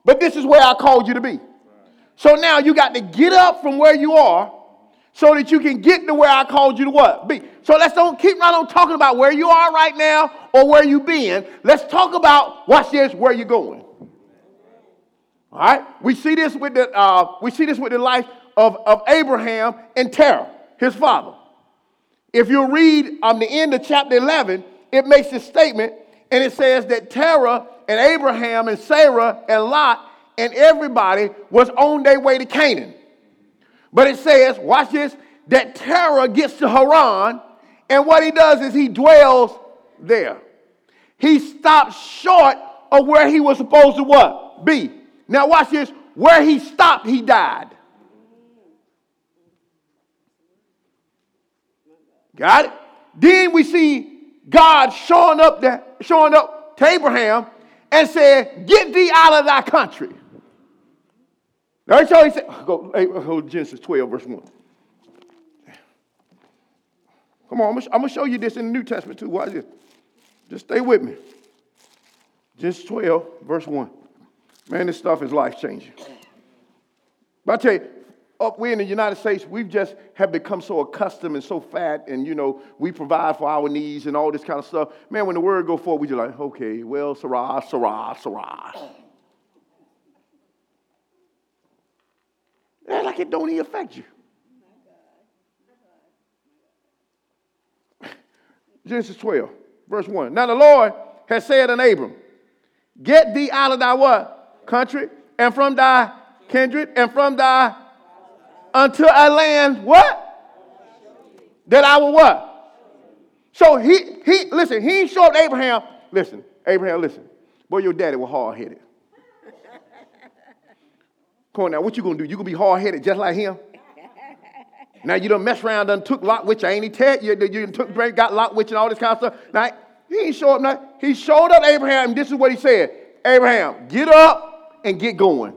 Speaker 1: but this is where I called you to be. So now you got to get up from where you are so that you can get to where I called you to what? Be. So let's don't keep right on talking about where you are right now or where you've been. Let's talk about, watch this, where you're going. All right? We see this with the, uh, we see this with the life of, of Abraham and Terah, his father. If you read on the end of chapter 11, it makes this statement, and it says that Terah and Abraham and Sarah and Lot and everybody was on their way to Canaan. But it says, watch this, that Terah gets to Haran, and what he does is he dwells there. He stops short of where he was supposed to what? Be. Now watch this. Where he stopped, he died. Got it? Then we see God showing up there, showing up to Abraham and said, Get thee out of thy country. That's all he said. Go, hey, Genesis 12, verse 1. Come on, I'm going to show you this in the New Testament too. Watch this. Just stay with me. Genesis 12, verse 1. Man, this stuff is life changing. But I tell you, up we in the United States, we've just have become so accustomed and so fat, and you know, we provide for our needs and all this kind of stuff. Man, when the word go forward, we just like, okay, well, Sarah, Sarah, Sarah. Yeah, like it don't even affect you. Genesis 12, verse 1. Now the Lord has said unto Abram, Get thee out of thy what? Country, and from thy kindred, and from thy unto a land what? that I will what? So he, he listen, he ain't show Abraham. Listen, Abraham, listen. Boy, your daddy was hard headed. Come on now, what you gonna do? You gonna be hard headed just like him? Now you done mess around, done took Lot you. I ain't he tell you, you took got Lot you and all this kind of stuff. Now, he ain't show up now. He showed up Abraham, and this is what he said. Abraham, get up and get going.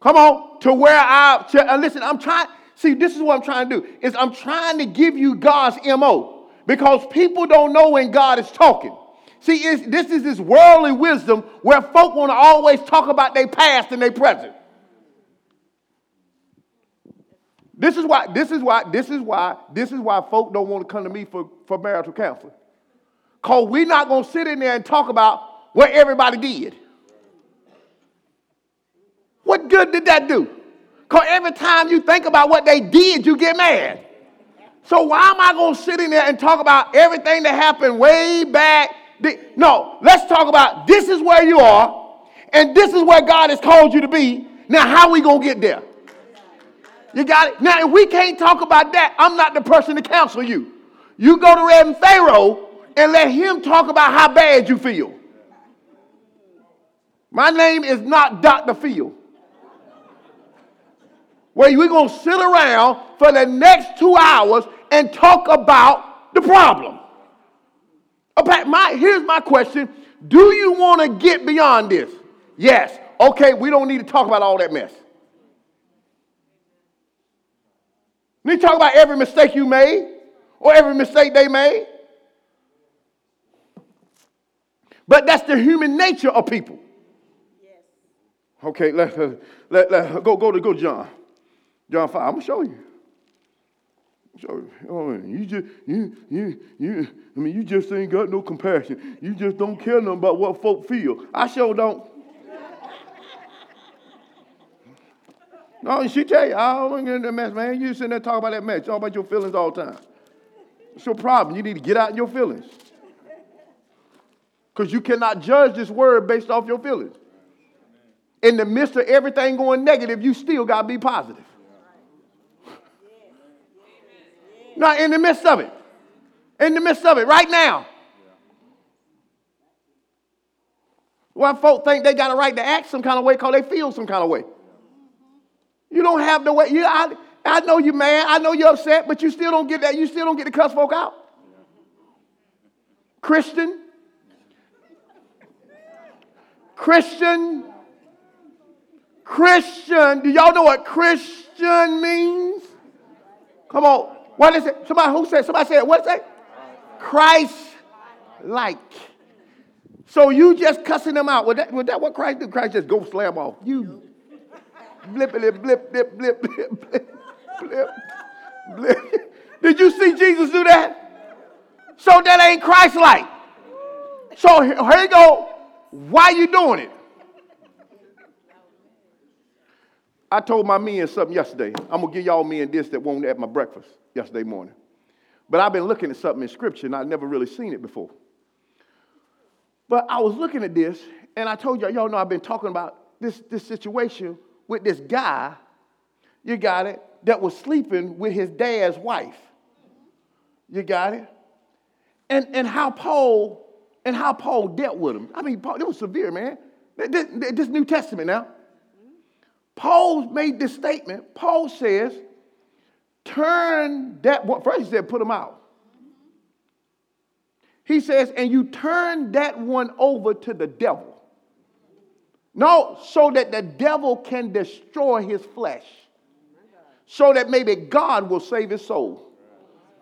Speaker 1: Come on, to where I, to, uh, listen, I'm trying, see, this is what I'm trying to do, is I'm trying to give you God's MO because people don't know when God is talking. See, this is this worldly wisdom where folk want to always talk about their past and their present. This is why, this is why, this is why, this is why folk don't want to come to me for, for marital counseling. Because we're not going to sit in there and talk about what everybody did. What good did that do? Because every time you think about what they did, you get mad. So why am I going to sit in there and talk about everything that happened way back? No, let's talk about this is where you are, and this is where God has called you to be. Now, how we to get there? You got it? Now, if we can't talk about that, I'm not the person to counsel you. You go to Reverend Pharaoh and let him talk about how bad you feel. My name is not Dr. Phil. Where we're going to sit around for the next two hours and talk about the problem. Oh, my, here's my question Do you want to get beyond this? Yes. Okay, we don't need to talk about all that mess. We need to talk about every mistake you made or every mistake they made. But that's the human nature of people. Okay, let, let, let go go to go John. John 5. I'm gonna show you. Oh, you just you you you I mean you just ain't got no compassion. You just don't care nothing about what folk feel. I sure don't. No, she tell you, I don't get in that mess, man. You sitting there talking about that mess, talking about your feelings all the time. It's your problem. You need to get out your feelings. Because you cannot judge this word based off your feelings. In the midst of everything going negative, you still got to be positive. Not in the midst of it. In the midst of it, right now. Why folk think they got a right to act some kind of way because they feel some kind of way. You don't have the way. You, I, I know you're mad. I know you're upset, but you still don't get that. You still don't get to cuss folk out. Christian. Christian. Christian. Do y'all know what Christian means? Come on. What is it? Somebody who said? Somebody said. What is it? Christ like. So you just cussing them out. Was that, was that what Christ did? Christ just go slam off. You blippity blip, blip, blip, blip, blip, blip, blip. Did you see Jesus do that? So that ain't Christ like. So here you go. Why you doing it? I told my men something yesterday. I'm gonna give y'all men this that won't at my breakfast yesterday morning. But I've been looking at something in scripture and I've never really seen it before. But I was looking at this and I told y'all, y'all know I've been talking about this, this situation with this guy, you got it, that was sleeping with his dad's wife. You got it? And, and how Paul and how Paul dealt with him. I mean, Paul, it was severe, man. This, this New Testament now. Paul made this statement. Paul says, turn that one, first he said, put him out. He says, and you turn that one over to the devil. No, so that the devil can destroy his flesh. So that maybe God will save his soul.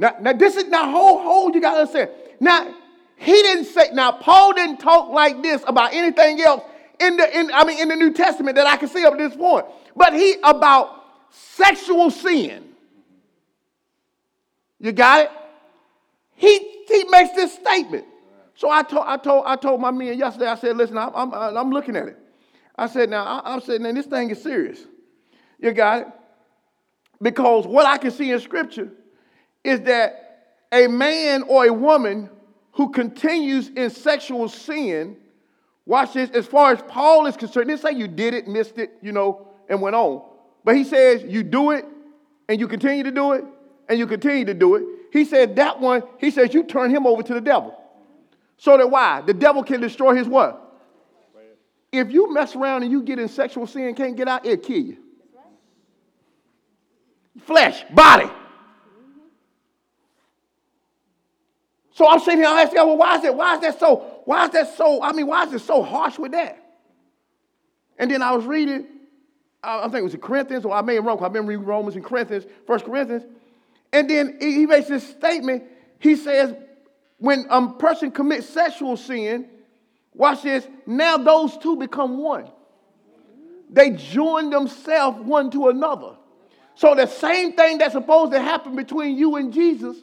Speaker 1: Now, now this is now hold, hold, you gotta understand. Now, he didn't say, now Paul didn't talk like this about anything else in the in, I mean in the New Testament that I can see up to this point. But he about sexual sin. You got it? He he makes this statement. So I told I told I told my men yesterday, I said, listen, I'm, I'm, uh, I'm looking at it. I said, now, I'm saying, this thing is serious. You got it? Because what I can see in Scripture is that a man or a woman who continues in sexual sin, watch this, as far as Paul is concerned, didn't say you did it, missed it, you know, and went on. But he says you do it and you continue to do it, and you continue to do it, he said that one, he says you turn him over to the devil. So that why? The devil can destroy his what? If you mess around and you get in sexual sin, can't get out, it'll kill you. Flesh, body. So I'm sitting here God, well, why is that? Why is that so? Why is that so? I mean, why is it so harsh with that? And then I was reading, I think it was in Corinthians, or I may have wrong, I've been reading Romans and Corinthians, First Corinthians. And then he makes this statement. He says, when a person commits sexual sin, watch this, now those two become one. They join themselves one to another. So the same thing that's supposed to happen between you and Jesus,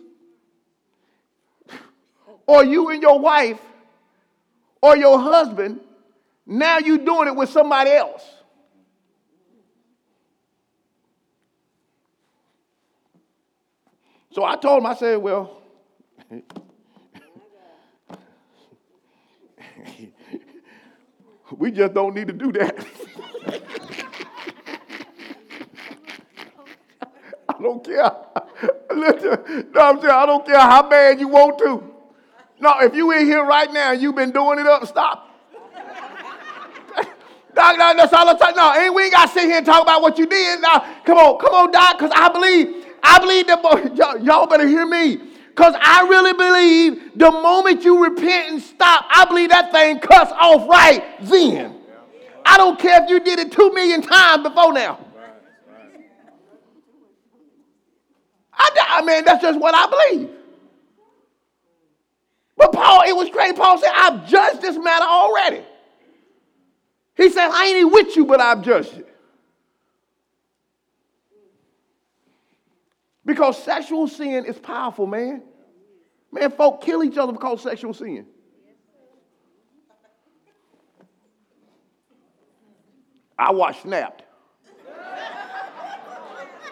Speaker 1: or you and your wife, or your husband, now you're doing it with somebody else. So I told him, I said, well, we just don't need to do that. I don't care. Listen, no, I'm saying I don't care how bad you want to. No, if you in here right now and you've been doing it up, stop. Doc, no, that's all I'm talking. No, ain't we got to sit here and talk about what you did. Now, come on, come on, Doc, because I believe I believe that y'all, y'all better hear me. Because I really believe the moment you repent and stop, I believe that thing cuts off right then. I don't care if you did it two million times before now. I, I mean, that's just what I believe. But Paul, it was great. Paul said, I've judged this matter already. He said, I ain't even with you, but I've judged it. Because sexual sin is powerful, man. Man, folk kill each other because sexual sin. I watch Snapped.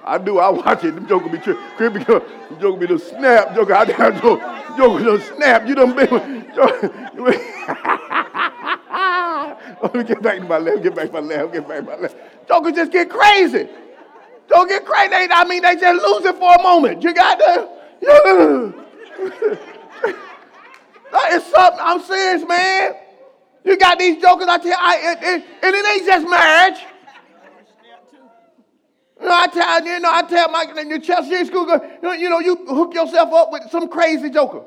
Speaker 1: I do. I watch it. Them joker be tripping. Them joker be the snap. Joker. I damn joker. Joker the snap. You done been. Let me get back to my left. Get back to my left. Get back to my left. Joker just get crazy. Don't get crazy. I mean, they just lose it for a moment. You got to. that is something. I'm serious, man. You got these jokers out here, I, it, it, and it ain't just marriage. You know, I tell you know, I tell my in your Chelsea school, you know, you know, you hook yourself up with some crazy joker.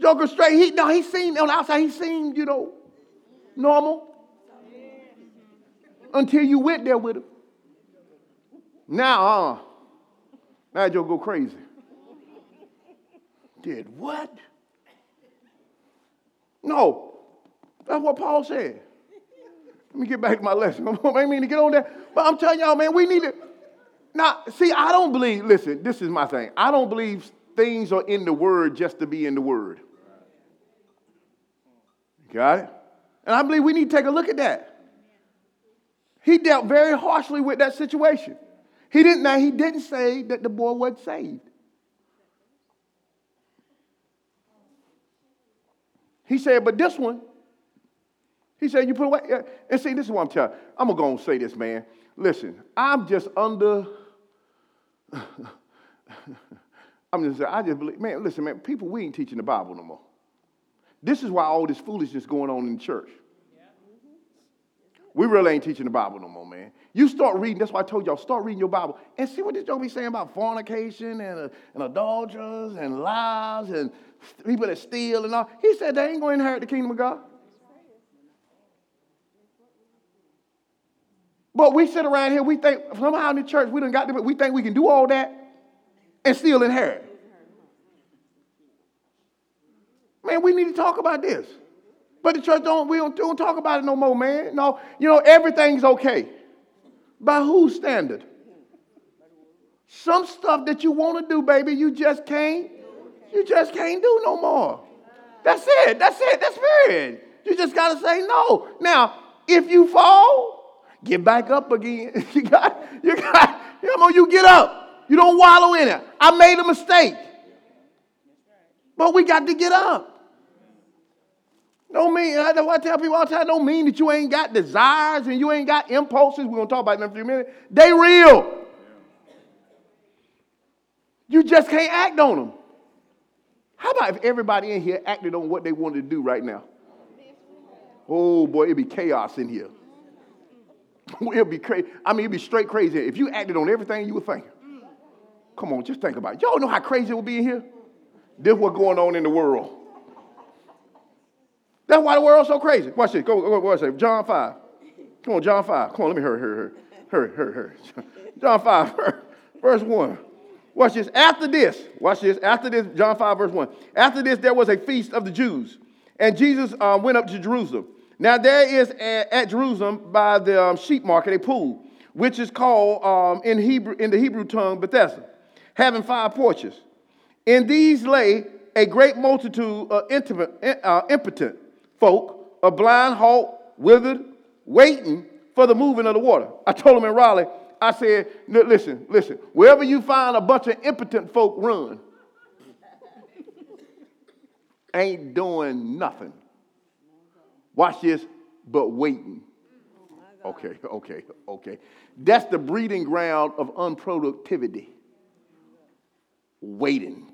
Speaker 1: Joker straight. He no, he seemed on the outside. He seemed, you know, normal until you went there with him. Now, uh, now you'll go crazy. Did what? No, that's what Paul said. Let me get back to my lesson. I mean to get on that. but I'm telling y'all, man, we need to. Now, see, I don't believe. Listen, this is my thing. I don't believe things are in the Word just to be in the Word. Got it? And I believe we need to take a look at that. He dealt very harshly with that situation. He didn't now he didn't say that the boy wasn't saved. He said, but this one, he said, you put away. And see, this is what I'm telling you. I'm gonna go and say this, man. Listen, I'm just under. I'm just I just believe, man, listen, man, people, we ain't teaching the Bible no more. This is why all this foolishness going on in the church. We really ain't teaching the Bible no more, man. You start reading, that's why I told y'all, start reading your Bible and see what this joke be saying about fornication and, uh, and adulterers and lies and people that steal and all. He said they ain't going to inherit the kingdom of God. But we sit around here, we think somehow in the church we done got to, we think we can do all that and still inherit. Man, we need to talk about this. But the church don't, we don't, don't talk about it no more, man. No, you know, everything's okay. By whose standard? Some stuff that you want to do, baby, you just can't. You just can't do no more. That's it. That's it. That's it. You just got to say no. Now, if you fall, get back up again. you got, you got, you know, you get up. You don't wallow in it. I made a mistake. But we got to get up. Don't mean, I, I tell people all the time, don't mean that you ain't got desires and you ain't got impulses. We're going to talk about them in a few minutes. They real. You just can't act on them. How about if everybody in here acted on what they wanted to do right now? Oh boy, it'd be chaos in here. it'd be crazy. I mean, it'd be straight crazy. If you acted on everything you were thinking. Come on, just think about it. Y'all know how crazy it would be in here? This what's going on in the world. That's why the world's so crazy. Watch this. Go, go, watch this. John 5. Come on, John 5. Come on, let me hurry, hurry, hurry. Hurry, hurry, hurry. John 5, verse 1. Watch this. After this, watch this. After this, John 5, verse 1. After this, there was a feast of the Jews, and Jesus um, went up to Jerusalem. Now, there is a, at Jerusalem by the um, sheep market a pool, which is called um, in, Hebrew, in the Hebrew tongue Bethesda, having five porches. In these lay a great multitude of intimate, uh, impotent folk, a blind, halt, withered, waiting for the moving of the water. I told him in Raleigh, I said, listen, listen, wherever you find a bunch of impotent folk, run. Ain't doing nothing. Watch this, but waiting. Okay, okay, okay. That's the breeding ground of unproductivity. Waiting.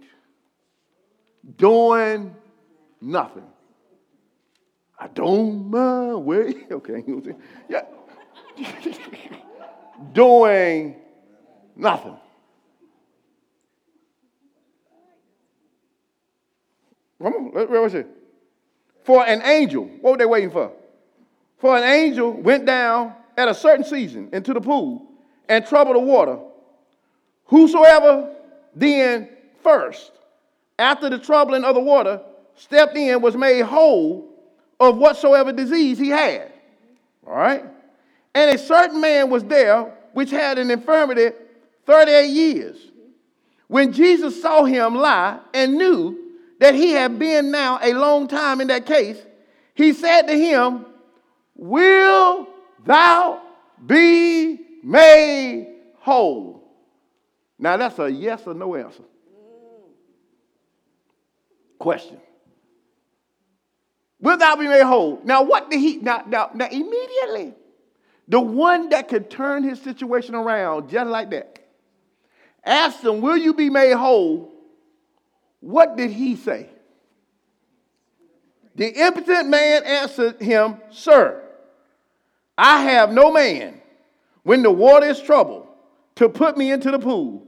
Speaker 1: Doing nothing. I don't mind waiting. Okay, yeah. doing nothing. Come on, what was it? For an angel, what were they waiting for? For an angel went down at a certain season into the pool and troubled the water. Whosoever then first, after the troubling of the water, stepped in was made whole of whatsoever disease he had. All right? And a certain man was there which had an infirmity 38 years. When Jesus saw him lie and knew that he had been now a long time in that case, he said to him, Will thou be made whole? Now that's a yes or no answer. Question. Will thou be made whole? Now, what did he, now, now, now immediately, the one that could turn his situation around just like that, asked him, Will you be made whole? What did he say? The impotent man answered him, Sir, I have no man when the water is troubled to put me into the pool.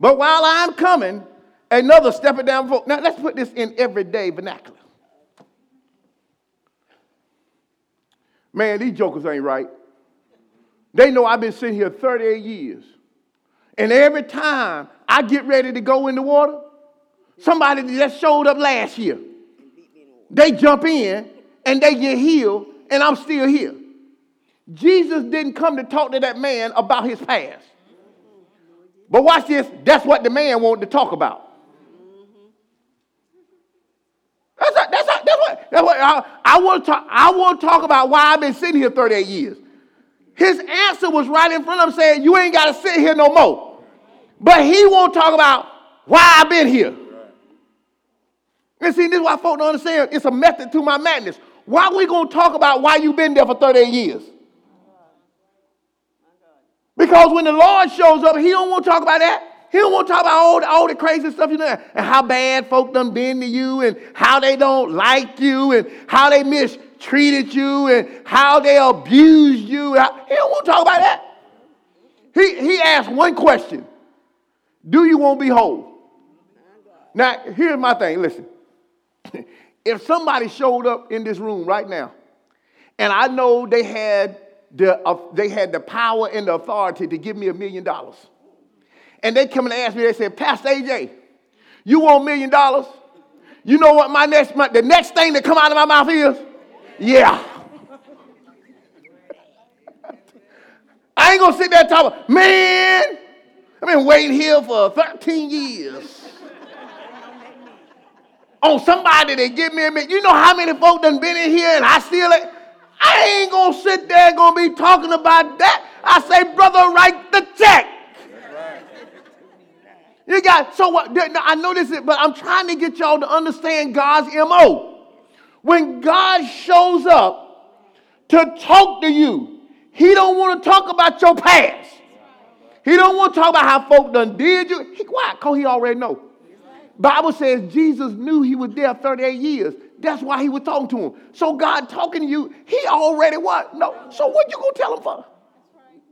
Speaker 1: But while I'm coming, another stepping down before. Now let's put this in everyday vernacular. Man, these jokers ain't right. They know I've been sitting here 38 years. And every time I get ready to go in the water, somebody that showed up last year, they jump in and they get healed, and I'm still here. Jesus didn't come to talk to that man about his past. But watch this, that's what the man wanted to talk about. That's, a, that's, a, that's what, that's what I, I, want to talk, I want to talk about why I've been sitting here 38 years. His answer was right in front of him saying, You ain't got to sit here no more. But he won't talk about why I've been here. And see, this is why folks don't understand. It's a method to my madness. Why are we going to talk about why you've been there for 38 years? Because when the Lord shows up, he don't want to talk about that. He don't want to talk about all the, all the crazy stuff you know, and how bad folk done been to you, and how they don't like you, and how they mistreated you and how they abused you. He don't want to talk about that. He, he asked one question Do you want to be whole? Now, here's my thing listen. If somebody showed up in this room right now, and I know they had the, uh, they had the power and the authority to give me a million dollars, and they come and ask me, they say, Pastor AJ, you want a million dollars? You know what my next, my, the next thing that come out of my mouth is? Yeah. I ain't gonna sit there and talk, man, I've been waiting here for 13 years. On somebody to give me a minute. You know how many folk done been in here and I still ain't. I ain't gonna sit there and gonna be talking about that. I say, brother, write the check. You got so what? I know this, but I'm trying to get y'all to understand God's MO. When God shows up to talk to you, he don't want to talk about your past. He don't want to talk about how folk done did you. He, why? Because he already know. Bible says Jesus knew he was there 38 years. That's why he was talking to him. So God talking to you, he already what? No. So what you gonna tell him for? That's right.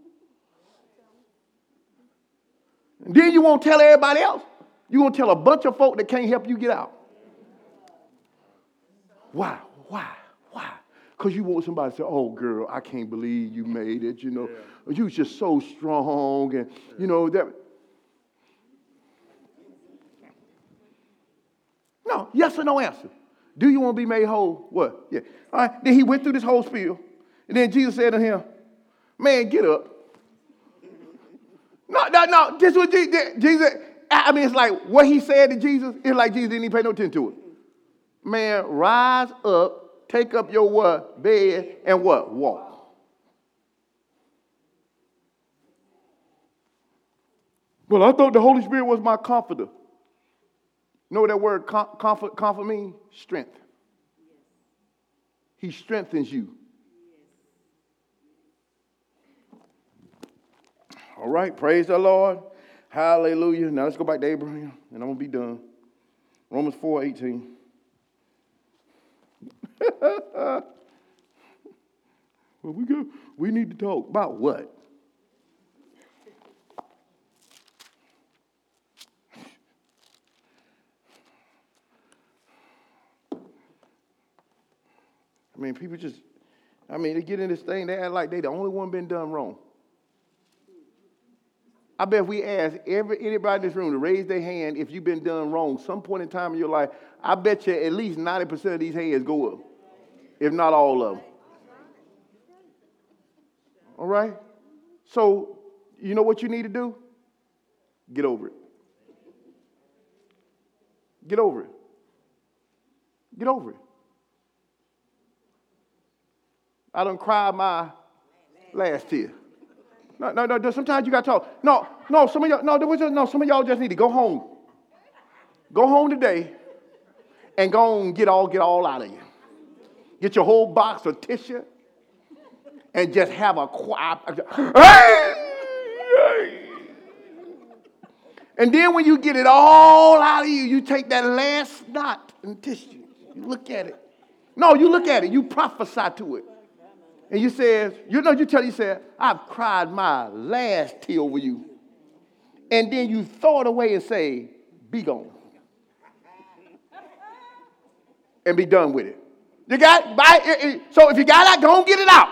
Speaker 1: And then you won't tell everybody else. You gonna tell a bunch of folk that can't help you get out. Why? Why? Why? Because you want somebody to say, oh, girl, I can't believe you made it. You know, yeah. you was just so strong. And, you know, that. No, or no answer. Do you want to be made whole? What? Yeah. All right. Then he went through this whole spiel. And then Jesus said to him, Man, get up. No, no, no. This was Jesus. I mean, it's like what he said to Jesus, it's like Jesus didn't even pay no attention to it. Man, rise up, take up your what? Bed and what? Walk. Well, I thought the Holy Spirit was my comforter. Know what that word comfort, comfort means? Strength. He strengthens you. All right, praise the Lord. Hallelujah. Now let's go back to Abraham, and I'm going to be done. Romans 4 18. well, we, go, we need to talk about what? I mean, people just, I mean, they get in this thing, they act like they the only one been done wrong. I bet if we ask every anybody in this room to raise their hand if you've been done wrong some point in time in your life, I bet you at least 90% of these hands go up, if not all of them. All right? So, you know what you need to do? Get over it. Get over it. Get over it. I don't cry my last tear. No, no, no. Sometimes you got to talk. No, no. Some of y'all, no, just, no. Some of y'all just need to go home. Go home today, and go and get all, get all out of you. Get your whole box of tissue, and just have a quiet. And then when you get it all out of you, you take that last knot and tissue. You look at it. No, you look at it. You prophesy to it. And you says, you know, you tell you said, I've cried my last tear over you. And then you throw it away and say, be gone. and be done with it. You got so if you got it, go and get it out.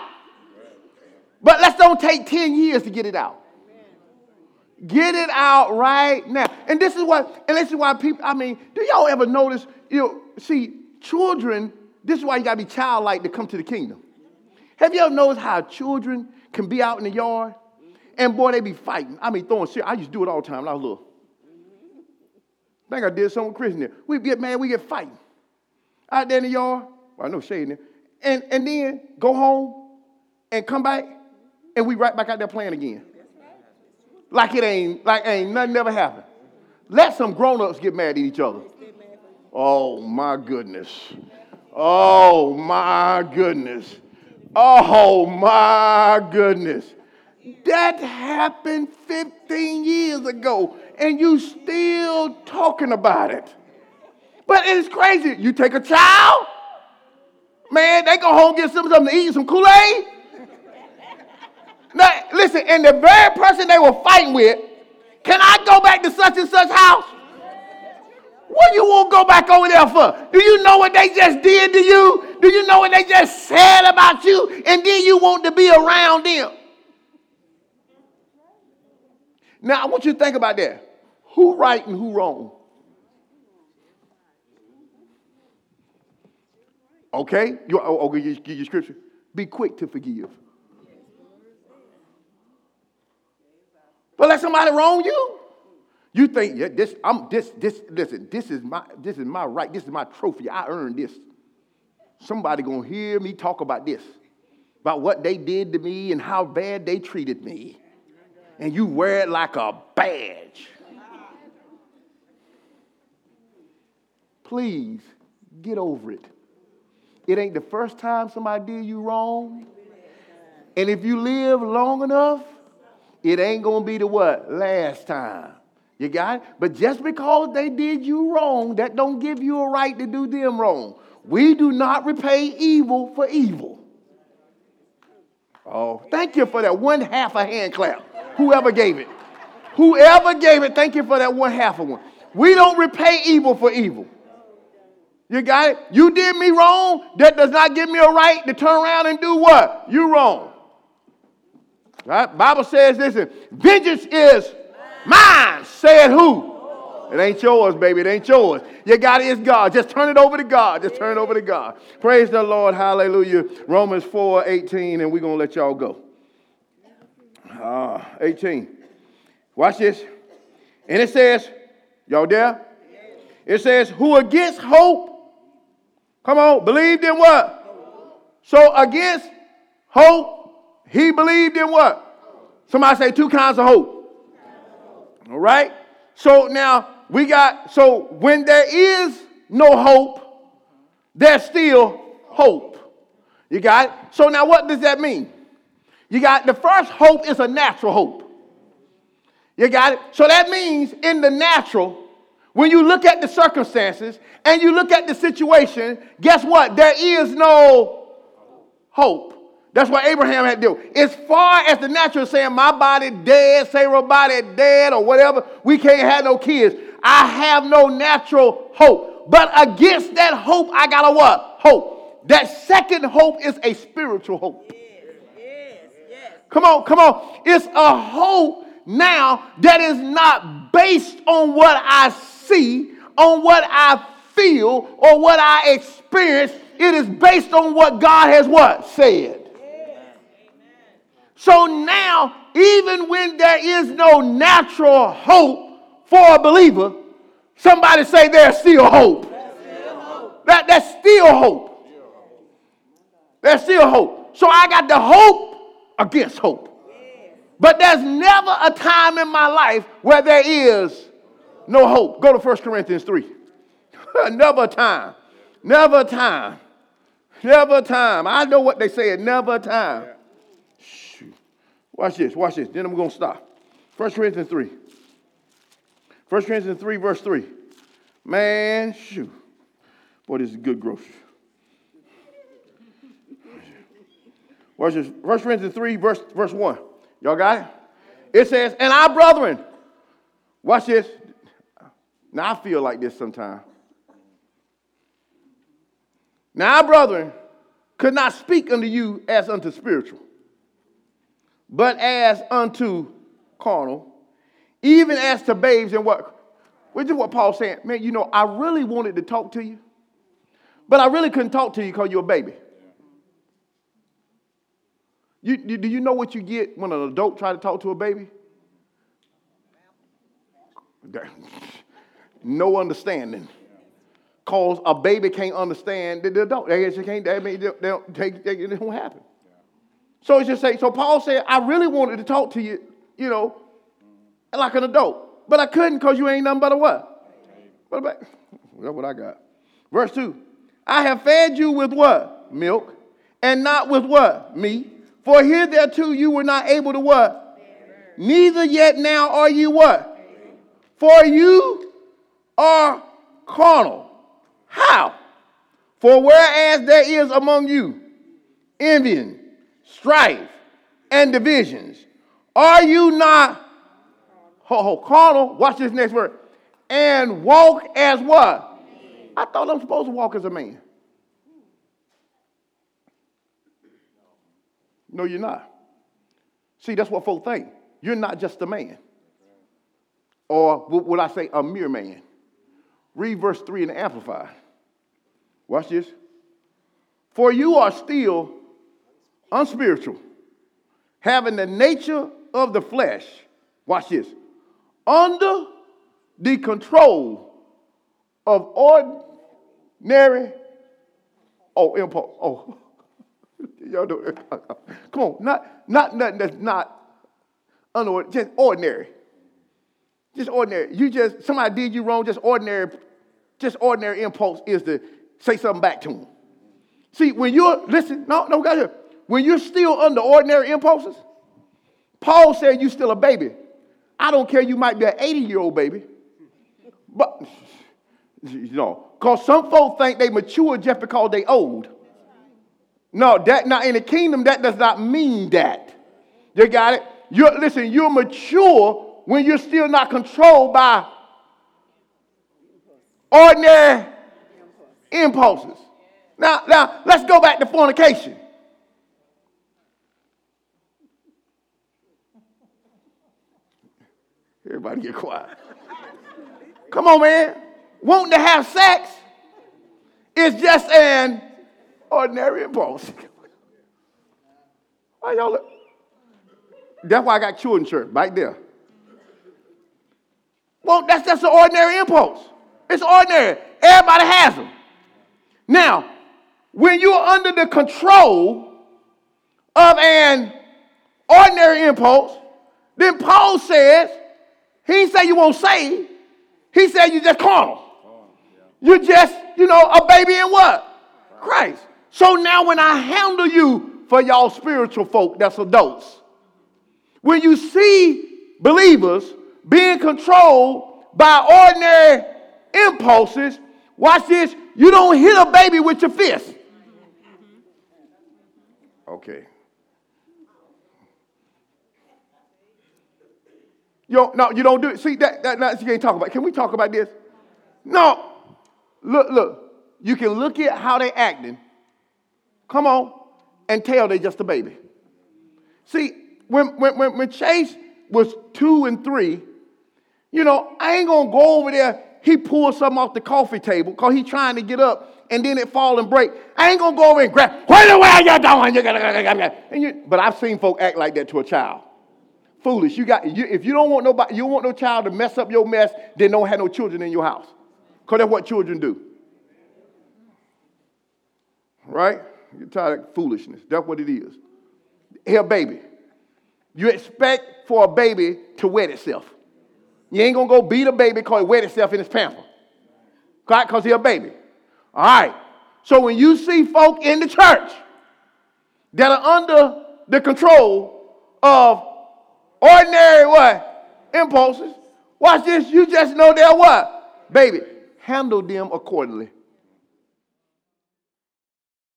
Speaker 1: But let's don't take 10 years to get it out. Get it out right now. And this is what, and this is why people, I mean, do y'all ever notice, you know, see, children, this is why you gotta be childlike to come to the kingdom. Have you ever noticed how children can be out in the yard and boy, they be fighting? I mean, throwing shit. I used to do it all the time when I was little. I think I did something with Christian there. We get mad, we get fighting. Out there in the yard, well, I know shade there. And, and then go home and come back and we right back out there playing again. Like it ain't, like ain't nothing ever happened. Let some grown-ups get mad at each other. Oh my goodness. Oh my goodness. Oh my goodness. That happened 15 years ago, and you still talking about it. But it's crazy. You take a child, man, they go home get some something to eat, some Kool-Aid. Now, listen, and the very person they were fighting with, can I go back to such and such house? What you won't go back over there for? Do you know what they just did to you? Do you know what they just said about you? And then you want to be around them. Now I want you to think about that. Who right and who wrong? Okay? You, oh, oh, give you scripture. Be quick to forgive. But let somebody wrong you. You think yeah, this? I'm this this listen. This is my this is my right. This is my trophy. I earned this. Somebody gonna hear me talk about this, about what they did to me and how bad they treated me, and you wear it like a badge. Please get over it. It ain't the first time somebody did you wrong. And if you live long enough, it ain't to be the what? Last time. You got it? But just because they did you wrong, that don't give you a right to do them wrong. We do not repay evil for evil. Oh, thank you for that one half a hand clap. Whoever gave it. Whoever gave it, thank you for that one half of one. We don't repay evil for evil. You got it? You did me wrong. That does not give me a right to turn around and do what? You wrong. Right? Bible says, listen, vengeance is mine, said who? It ain't yours, baby. It ain't yours. You got it, it's God. Just turn it over to God. Just turn it over to God. Praise the Lord. Hallelujah. Romans 4 18, and we're going to let y'all go. Uh, 18. Watch this. And it says, y'all there? It says, who against hope, come on, believed in what? So against hope, he believed in what? Somebody say two kinds of hope. All right? So now we got, so when there is no hope, there's still hope. You got it? So now what does that mean? You got the first hope is a natural hope. You got it? So that means in the natural, when you look at the circumstances and you look at the situation, guess what? There is no hope. That's what Abraham had to do. As far as the natural saying, my body dead, Sarah body dead, or whatever, we can't have no kids. I have no natural hope. But against that hope, I got a what? Hope. That second hope is a spiritual hope. Come on, come on. It's a hope now that is not based on what I see, on what I feel, or what I experience. It is based on what God has what? Said. So now, even when there is no natural hope for a believer, somebody say there's still hope. That, that's still hope. There's still hope. So I got the hope against hope. But there's never a time in my life where there is no hope. Go to 1 Corinthians 3. never a time. Never a time. Never a time. I know what they say. Never a time. Watch this, watch this. Then I'm going to stop. 1 Corinthians 3. 1 Corinthians 3, verse 3. Man, shoot. Boy, this is good grocery. Watch this. 1 Corinthians 3, verse, verse 1. Y'all got it? It says, And our brethren, watch this. Now I feel like this sometimes. Now our brethren could not speak unto you as unto spiritual but as unto carnal, even as to babes and what? Which is what Paul's saying. Man, you know, I really wanted to talk to you, but I really couldn't talk to you because you're a baby. You, you, do you know what you get when an adult try to talk to a baby? no understanding. Cause a baby can't understand the adult. They just can't. They, they, they, they, it don't happen. So it's just say, so Paul said, I really wanted to talk to you, you know, like an adult. But I couldn't because you ain't nothing but a what? What about? That's what I got. Verse 2. I have fed you with what? Milk. And not with what? Meat. For hitherto you were not able to what? Neither yet now are you what? For you are carnal. How? For whereas there is among you envying, strife, and divisions. Are you not ho, ho, carnal? Watch this next word. And walk as what? I thought I'm supposed to walk as a man. No, you're not. See, that's what folks think. You're not just a man. Or would I say a mere man? Read verse 3 and amplify. Watch this. For you are still unspiritual, having the nature of the flesh, watch this, under the control of ordinary, oh, impulse, oh, y'all do. Come on, not, not nothing that's not unordinary, just ordinary. Just ordinary. You just, somebody did you wrong, just ordinary, just ordinary impulse is to say something back to them. See, when you're, listen, no, no, got here when you're still under ordinary impulses, Paul said you're still a baby. I don't care, you might be an 80 year old baby. But, you know, because some folks think they mature just because they old. No, that not in the kingdom, that does not mean that. You got it? You're, listen, you're mature when you're still not controlled by ordinary impulses. Now, now let's go back to fornication. Everybody get quiet. Come on, man. Wanting to have sex is just an ordinary impulse. Why y'all look? That's why I got children church right there. Well, that's just an ordinary impulse. It's ordinary. Everybody has them. Now, when you're under the control of an ordinary impulse, then Paul says, he didn't say you won't say, he said you just carnal. You're just, you know, a baby in what? Christ. So now when I handle you for y'all spiritual folk that's adults, when you see believers being controlled by ordinary impulses, watch this, you don't hit a baby with your fist. Okay. You don't, no, you don't do it. See, that, that, that you can't talk about. Can we talk about this? No. Look, look. You can look at how they acting. Come on. And tell they just a baby. See, when, when, when, when Chase was two and three, you know, I ain't gonna go over there. He pulled something off the coffee table because he trying to get up and then it fall and break. I ain't gonna go over and grab, what the way you doing? You gotta, and you, but I've seen folk act like that to a child foolish. You got you, if you don't want nobody, you don't want no child to mess up your mess, then don't have no children in your house. Because that's what children do. Right? You're tired of foolishness. That's what it is. Here, baby. You expect for a baby to wet itself. You ain't gonna go beat a baby because it wet itself in his pamper. Right? Because he's a baby. All right. So when you see folk in the church that are under the control of Ordinary what? Impulses. Watch this. You just know they're what? Baby, handle them accordingly.